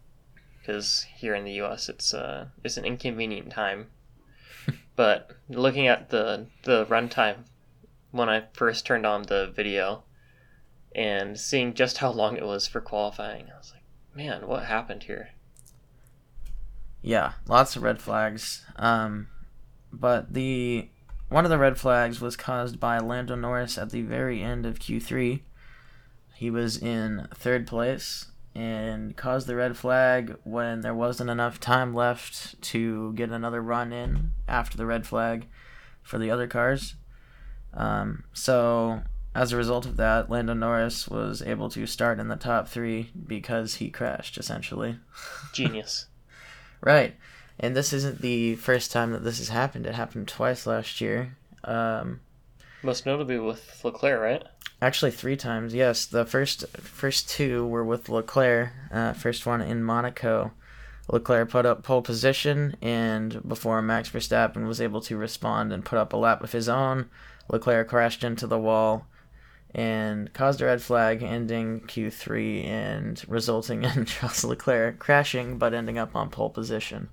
because here in the US it's uh it's an inconvenient time. but looking at the the runtime when I first turned on the video and seeing just how long it was for qualifying, I was like, "Man, what happened here?" Yeah, lots of red flags. Um but the one of the red flags was caused by Lando Norris at the very end of Q3. He was in third place and caused the red flag when there wasn't enough time left to get another run in after the red flag for the other cars. Um, so, as a result of that, Lando Norris was able to start in the top three because he crashed, essentially. Genius. right and this isn't the first time that this has happened. It happened twice last year. Um, Most notably with Leclerc, right? Actually, three times. Yes, the first first two were with Leclerc. Uh, first one in Monaco. Leclerc put up pole position, and before Max Verstappen was able to respond and put up a lap of his own, Leclerc crashed into the wall and caused a red flag, ending Q3 and resulting in Charles Leclerc crashing but ending up on pole position.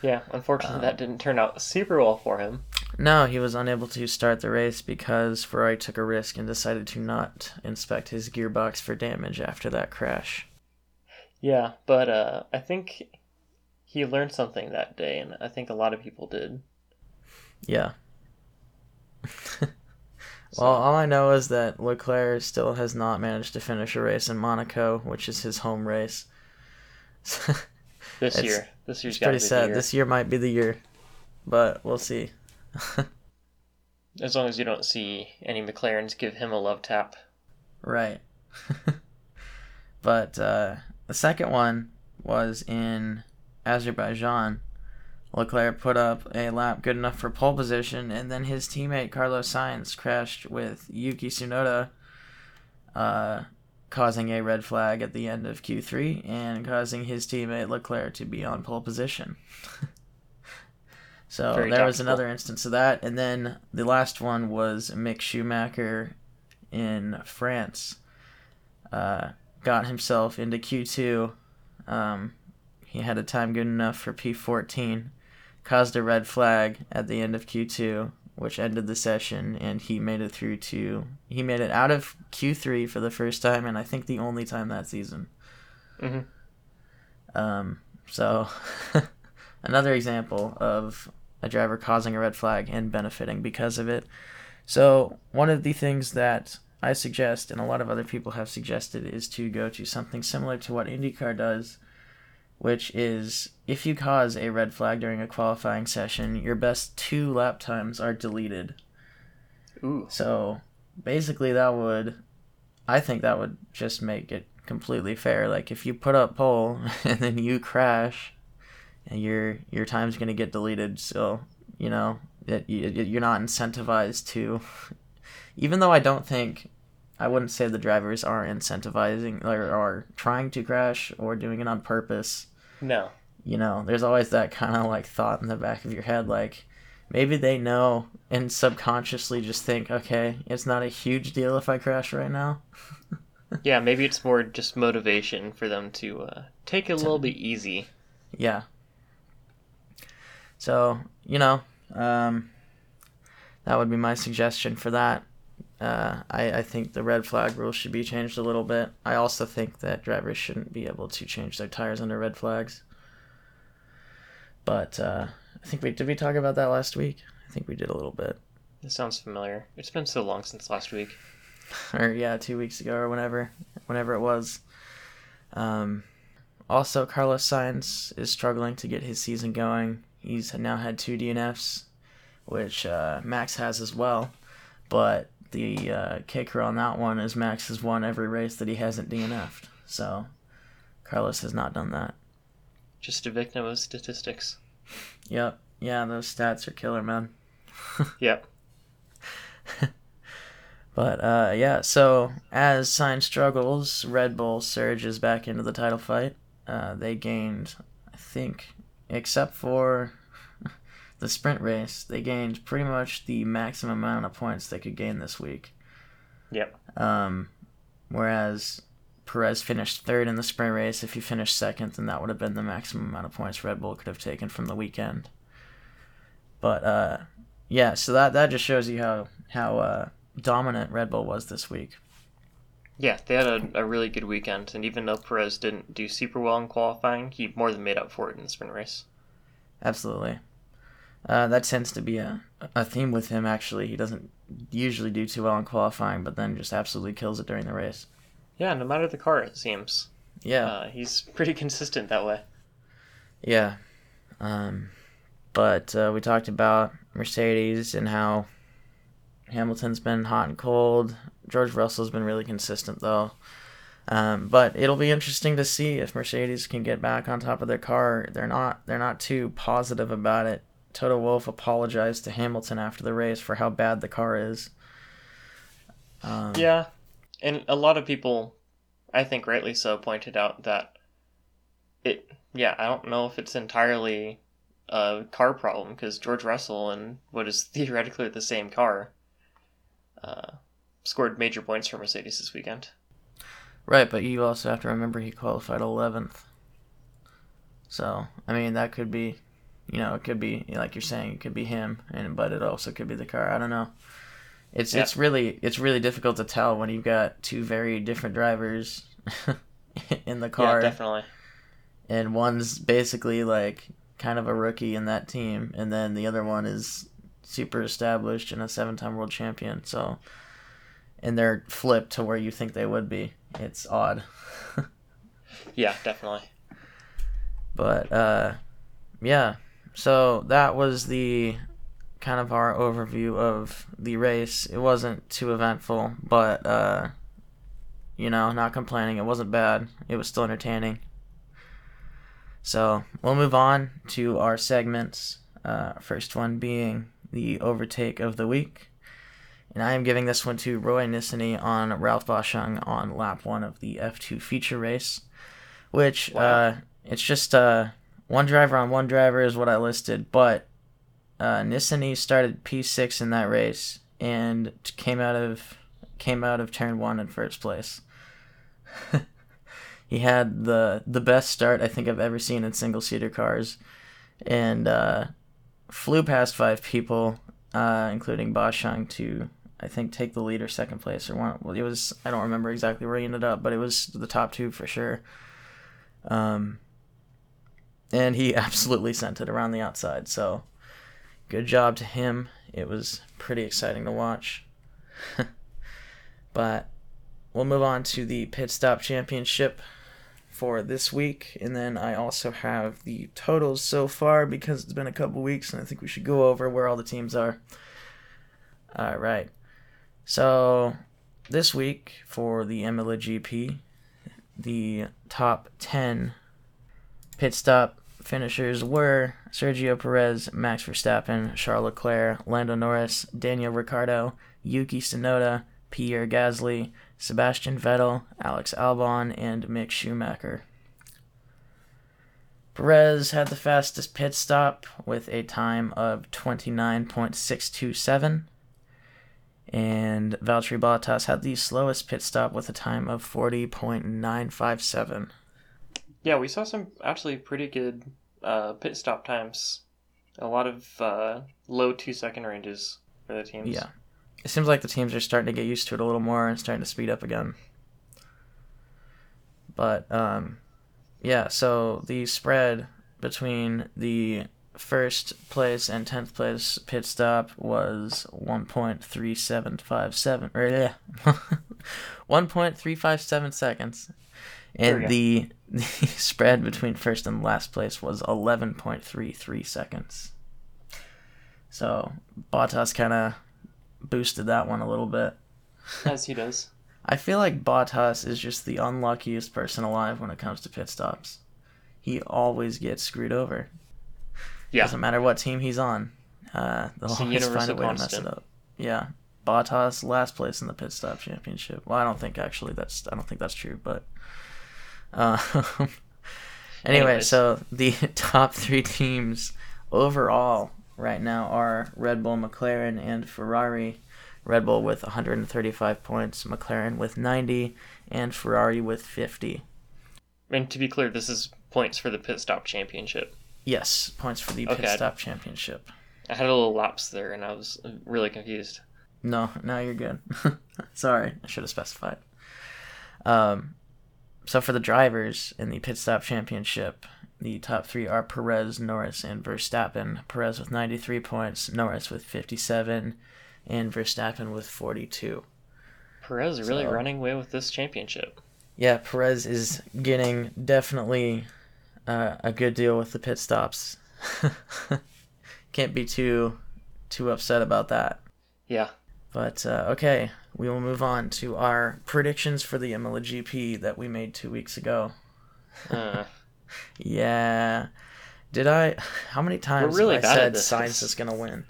Yeah, unfortunately, um, that didn't turn out super well for him. No, he was unable to start the race because Ferrari took a risk and decided to not inspect his gearbox for damage after that crash. Yeah, but uh, I think he learned something that day, and I think a lot of people did. Yeah. well, so. all I know is that Leclerc still has not managed to finish a race in Monaco, which is his home race. this year. This year's pretty sad. This year might be the year, but we'll see. as long as you don't see any McLarens give him a love tap. Right. But uh, the second one was in Azerbaijan. Leclerc put up a lap good enough for pole position, and then his teammate Carlos Sainz crashed with Yuki Tsunoda, uh, causing a red flag at the end of Q3 and causing his teammate Leclerc to be on pole position. so Very there was another instance of that, and then the last one was Mick Schumacher in France. Uh, got himself into Q2. Um, he had a time good enough for P14, caused a red flag at the end of Q2, which ended the session, and he made it through to he made it out of Q3 for the first time, and I think the only time that season. Mhm. Um, so another example of a driver causing a red flag and benefiting because of it. So one of the things that I suggest, and a lot of other people have suggested, is to go to something similar to what IndyCar does, which is if you cause a red flag during a qualifying session, your best two lap times are deleted. Ooh. So basically, that would, I think that would just make it completely fair. Like if you put up pole and then you crash, and your your time's gonna get deleted. So you know it, you, you're not incentivized to. Even though I don't think, I wouldn't say the drivers are incentivizing or are trying to crash or doing it on purpose No. you know, there's always that kind of like thought in the back of your head, like maybe they know and subconsciously just think, okay, it's not a huge deal if I crash right now. Yeah, maybe it's more just motivation for them to uh, take it a little bit easy. Yeah. So, you know, um, that would be my suggestion for that. Uh, I, I think the red flag rule should be changed a little bit. I also think that drivers shouldn't be able to change their tires under red flags. But uh, I think we did we talk about that last week? I think we did a little bit. This sounds familiar. It's been so long since last week. or yeah, two weeks ago or whenever, whenever it was. Um, also, Carlos Sainz is struggling to get his season going. He's now had two DNFs, which uh, Max has as well. But the uh, kicker on that one is Max has won every race that he hasn't DNF'd. So Carlos has not done that. Just a victim of statistics. Yep. Yeah, those stats are killer, man. Yep. But uh, yeah, so as Sainz struggles, Red Bull surges back into the title fight. Uh, they gained, I think, except for the sprint race, they gained pretty much the maximum amount of points they could gain this week. Yep. Um, whereas Perez finished third in the sprint race. If he finished second, then that would have been the maximum amount of points Red Bull could have taken from the weekend. But uh, yeah, so that that just shows you how how uh, dominant Red Bull was this week. Yeah, they had a, a really good weekend, and even though Perez didn't do super well in qualifying, he more than made up for it in the sprint race. Absolutely. Uh, that tends to be a, a theme with him, actually. He doesn't usually do too well in qualifying, but then just absolutely kills it during the race. Yeah, no matter the car, it seems. Yeah. Uh, he's pretty consistent that way. Yeah. Um, but uh, we talked about Mercedes and how Hamilton's been hot and cold. George Russell's been really consistent, though. Um, but it'll be interesting to see if Mercedes can get back on top of their car. They're not. They're not too positive about it. Toto Wolff apologized to Hamilton after the race for how bad the car is. Um, Yeah, and a lot of people, I think rightly so, pointed out that it. Yeah, I don't know if it's entirely a car problem because George Russell and what is theoretically the same car uh, scored major points for Mercedes this weekend. Right, but you also have to remember he qualified 11th. So, I mean, that could be, you know, it could be like you're saying, it could be him, and but it also could be the car. I don't know. It's Yeah. it's really it's really difficult to tell when you've got two very different drivers in the car, Yeah, definitely. and one's basically like kind of a rookie in that team, and then the other one is super established and a seven-time world champion. So, and they're flipped to where you think they would be. It's odd. Yeah, definitely. But uh, yeah, so that was the kind of our overview of the race. It wasn't too eventful, but uh, you know, not complaining. It wasn't bad. It was still entertaining. So we'll move on to our segments. Uh, first one being the overtake of the week. And I am giving this one to Roy Nissany on Ralph Boschung on lap one of the F2 feature race, which Wow. uh, it's just uh, one driver on one driver is what I listed, but uh, Nissany started P6 in that race and came out of came out of turn one in first place. he had the the best start I think I've ever seen in single seater cars, and uh, flew past five people, uh, including Boschung, to I think take the lead or second place or one. Well, it was I don't remember exactly where he ended up, but it was the top two for sure. Um, and he absolutely sent it around the outside. So good job to him. It was pretty exciting to watch. but we'll move on to the pit stop championship for this week, and then I also have the totals so far because it's been a couple weeks, and I think we should go over where all the teams are. All right. So this week for the Imola GP, the top 10 pit stop finishers were Sergio Perez, Max Verstappen, Charles Leclerc, Lando Norris, Daniel Ricciardo, Yuki Tsunoda, Pierre Gasly, Sebastian Vettel, Alex Albon, and Mick Schumacher. Perez had the fastest pit stop with a time of 29.627 and Valtteri Bottas had the slowest pit stop with a time of 40.957. Yeah, we saw some actually pretty good uh, pit stop times. A lot of uh, low two second ranges for the teams. Yeah. It seems like the teams are starting to get used to it a little more and starting to speed up again. But um yeah, so the spread between the first place and 10th place pit stop was 1.3757 or yeah 1.357 seconds and the, the spread between first and last place was 11.33 seconds so Bottas kind of boosted that one a little bit As he does. I feel like Bottas is just the unluckiest person alive when it comes to pit stops. He always gets screwed over. Yeah. Doesn't matter what team he's on. Uh, they'll It's a always find a universal way to mess it up. Yeah. Bottas last place in the pit stop championship. Well, I don't think actually that's I don't think that's true, but uh, anyway, Anyways. so the top three teams overall right now are Red Bull, McLaren, and Ferrari. Red Bull with 135 points, McLaren with 90, and Ferrari with 50. And to be clear, this is points for the pit stop championship. Yes, points for the pit stop championship. I had a little lapse there, and I was really confused. No, no, you're good. Sorry, I should have specified. Um, so for the drivers in the pit stop championship, the top three are Perez, Norris, and Verstappen. Perez with 93 points, Norris with 57, and Verstappen with 42. Perez really So- running away with this championship. Yeah, Perez is getting definitely uh, a good deal with the pit stops. Can't be too too upset about that. Yeah. But uh, okay, we will move on to our predictions for the Imola GP that we made two weeks ago. Uh, Yeah, did I? How many times really have I said. Sainz is gonna win?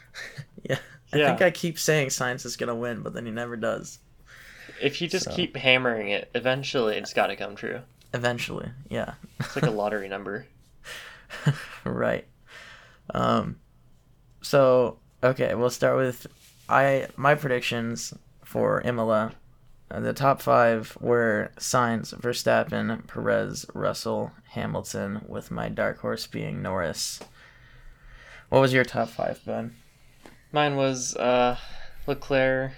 yeah, I Yeah. think I keep saying Sainz is gonna win, but then he never does. if you just So- keep hammering it, eventually it's got to come true. Eventually, yeah. It's like a lottery number. right. Um, so okay, we'll start with I my predictions for Imola. Uh, the top five were Sainz, Verstappen, Perez, Russell, Hamilton, with my dark horse being Norris. What was your top five, Ben? Mine was uh, Leclerc,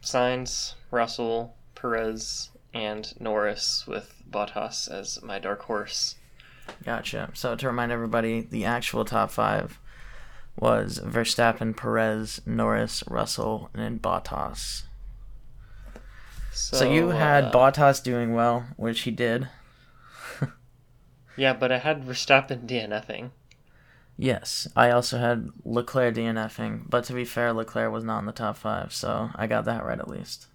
Sainz, Russell, Perez, and Norris with Bottas as my dark horse. Gotcha. So to remind everybody, the actual top five was Verstappen, Perez, Norris, Russell, and So, So, so you had uh, Bottas doing well, which he did. Yeah, but I had Verstappen DNFing. Yes, I also had Leclerc DNFing, but to be fair, Leclerc was not in the top five, so I got that right at least.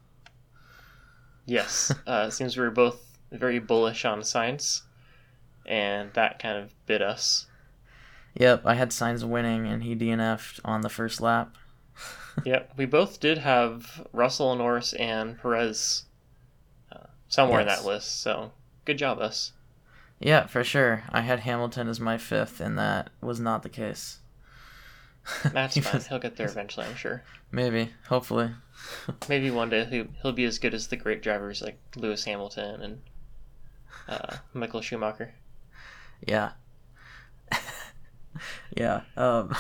Yes, uh, it seems we were both very bullish on Sainz, and that kind of bit us. Yep, I had Sainz winning, and he DNF'd on the first lap. yep, we both did have Russell, Norris, and Perez uh, somewhere yes. in that list. So good job, us. Yeah, for sure. I had Hamilton as my fifth, and that was not the case. That's fine. He'll get there eventually, I'm sure. Maybe, hopefully. Maybe one day he'll, he'll be as good as the great drivers like Lewis Hamilton and uh, Michael Schumacher. Yeah. yeah. Um,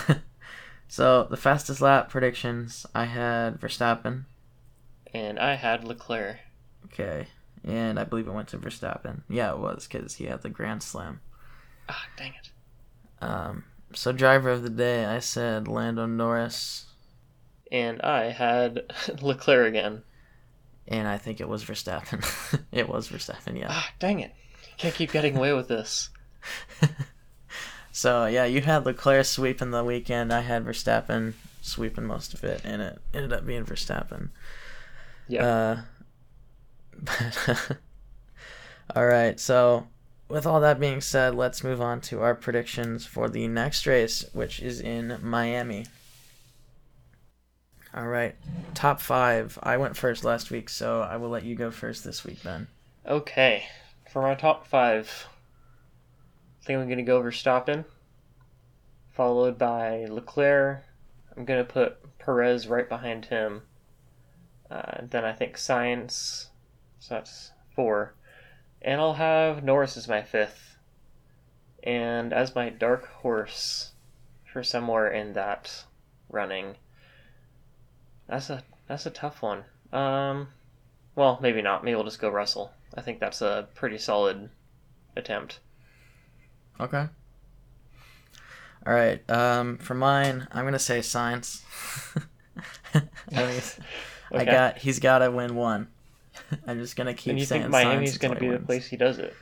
so the fastest lap predictions I had Verstappen. And I had Leclerc. Okay. And I believe it went to Verstappen. Yeah, it was because he had the Grand Slam. Ah, dang it. Um, so driver of the day, I said Lando Norris. And I had Leclerc again. And I think it was Verstappen. it was Verstappen, yeah. Ah, dang it. Can't keep getting away with this. so yeah, you had Leclerc sweeping the weekend. I had Verstappen sweeping most of it, and it ended up being Verstappen. Yeah. Uh, but all right, so with all that being said, let's move on to our predictions for the next race, which is in Miami. All right, top five. I went first last week, so I will let you go first this week, Ben. Okay, for my top five, I think I'm going to go over Verstappen, followed by Leclerc. I'm going to put Perez right behind him. Uh, then I think Sainz, so that's four. And I'll have Norris as my fifth. And as my dark horse for somewhere in that running. That's a that's a tough one. Um well, maybe not. Maybe we'll just go Russell. I think that's a pretty solid attempt. Okay. All right. Um, for mine, I'm gonna say Sainz. okay. I got. He's got to win one. I'm just gonna keep. And you think Miami's gonna be wins. the place he does it?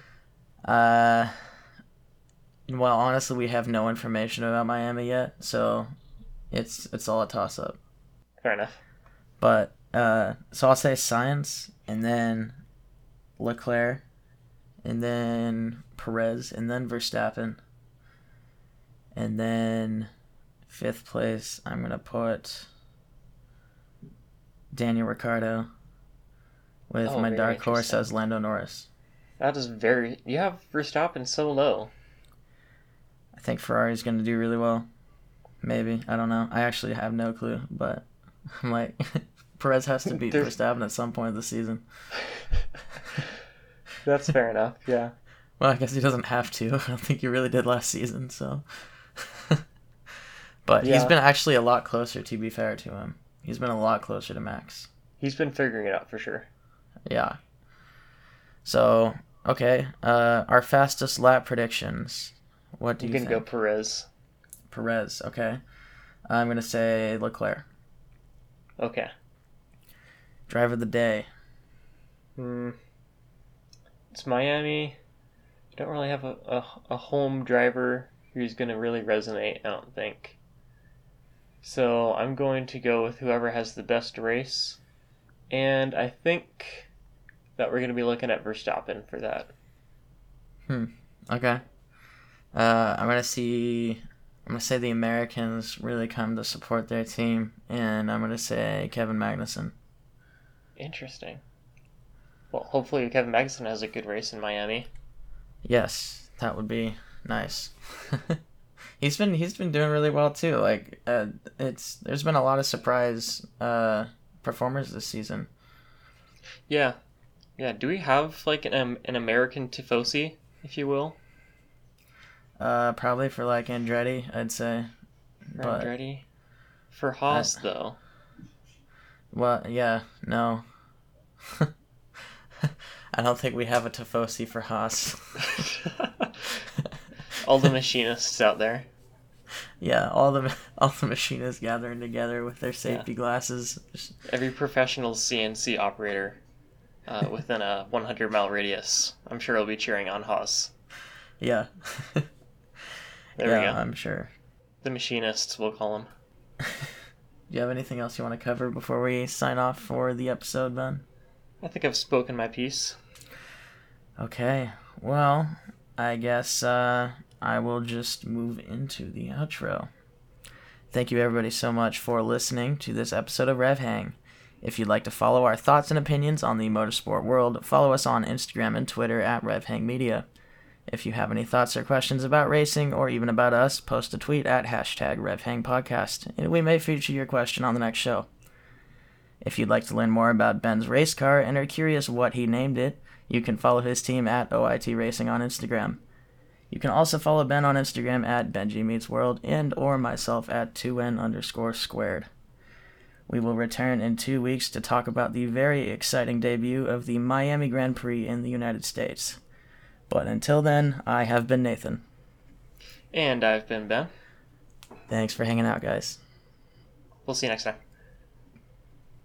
Uh, well, honestly, we have no information about Miami yet, so it's it's all a toss up. Fair enough. But uh, so I'll say Sainz, and then Leclerc, and then Perez, and then Verstappen, and then fifth place I'm gonna put Daniel Ricciardo with oh, my dark horse as Lando Norris. That is very. You have Verstappen so low. I think Ferrari's going to do really well. Maybe I don't know. I actually have no clue, but I'm like Perez has to beat Verstappen at some point of the season. That's fair enough. Yeah. Well, I guess he doesn't have to. I don't think he really did last season, so. but yeah. he's been actually a lot closer. To be fair to him, he's been a lot closer to Max. He's been figuring it out for sure. Yeah. So okay, uh, our fastest lap predictions. What do you, think you can think? go Perez. Perez. Okay. I'm gonna say Leclerc. Okay. Driver of the day. Hmm. It's Miami. I don't really have a, a, a home driver who's going to really resonate, I don't think. So I'm going to go with whoever has the best race. And I think that we're going to be looking at Verstappen for that. Hmm. Okay. Uh, I'm gonna see. I'm gonna say the Americans really come to support their team, and I'm gonna say Kevin Magnussen. Interesting. Well, hopefully Kevin Magnussen has a good race in Miami. Yes, that would be nice. he's been he's been doing really well too. Like uh, it's there's been a lot of surprise uh, performers this season. Yeah, yeah, do we have like an um, an American Tifosi, if you will? Uh, probably for like Andretti, I'd say. For but Andretti. For Haas, I, though. Well, yeah, no. I don't think we have a Tifosi for Haas. all the machinists out there. Yeah, all the all the machinists gathering together with their safety yeah. glasses. Every professional CNC operator uh, within a 100 mile radius. I'm sure he'll be cheering on Haas. Yeah. there yeah, we go. I'm sure. The machinists, we'll call them. Do you have anything else you want to cover before we sign off for the episode, Ben? I think I've spoken my piece. Okay. Well, I guess uh, I will just move into the outro. Thank you, everybody, so much for listening to this episode of Rev Hang. If you'd like to follow our thoughts and opinions on the motorsport world, follow us on Instagram and Twitter at RevHangMedia. If you have any thoughts or questions about racing or even about us, post a tweet at hashtag RevHangPodcast, and we may feature your question on the next show. If you'd like to learn more about Ben's race car and are curious what he named it, you can follow his team at OIT Racing on Instagram. You can also follow Ben on Instagram at Benji Meets World and or myself at 2n underscore squared. We will return in two weeks to talk about the very exciting debut of the Miami Grand Prix in the United States. But until then, I have been Nathan. And I've been Ben. Thanks for hanging out, guys. We'll see you next time.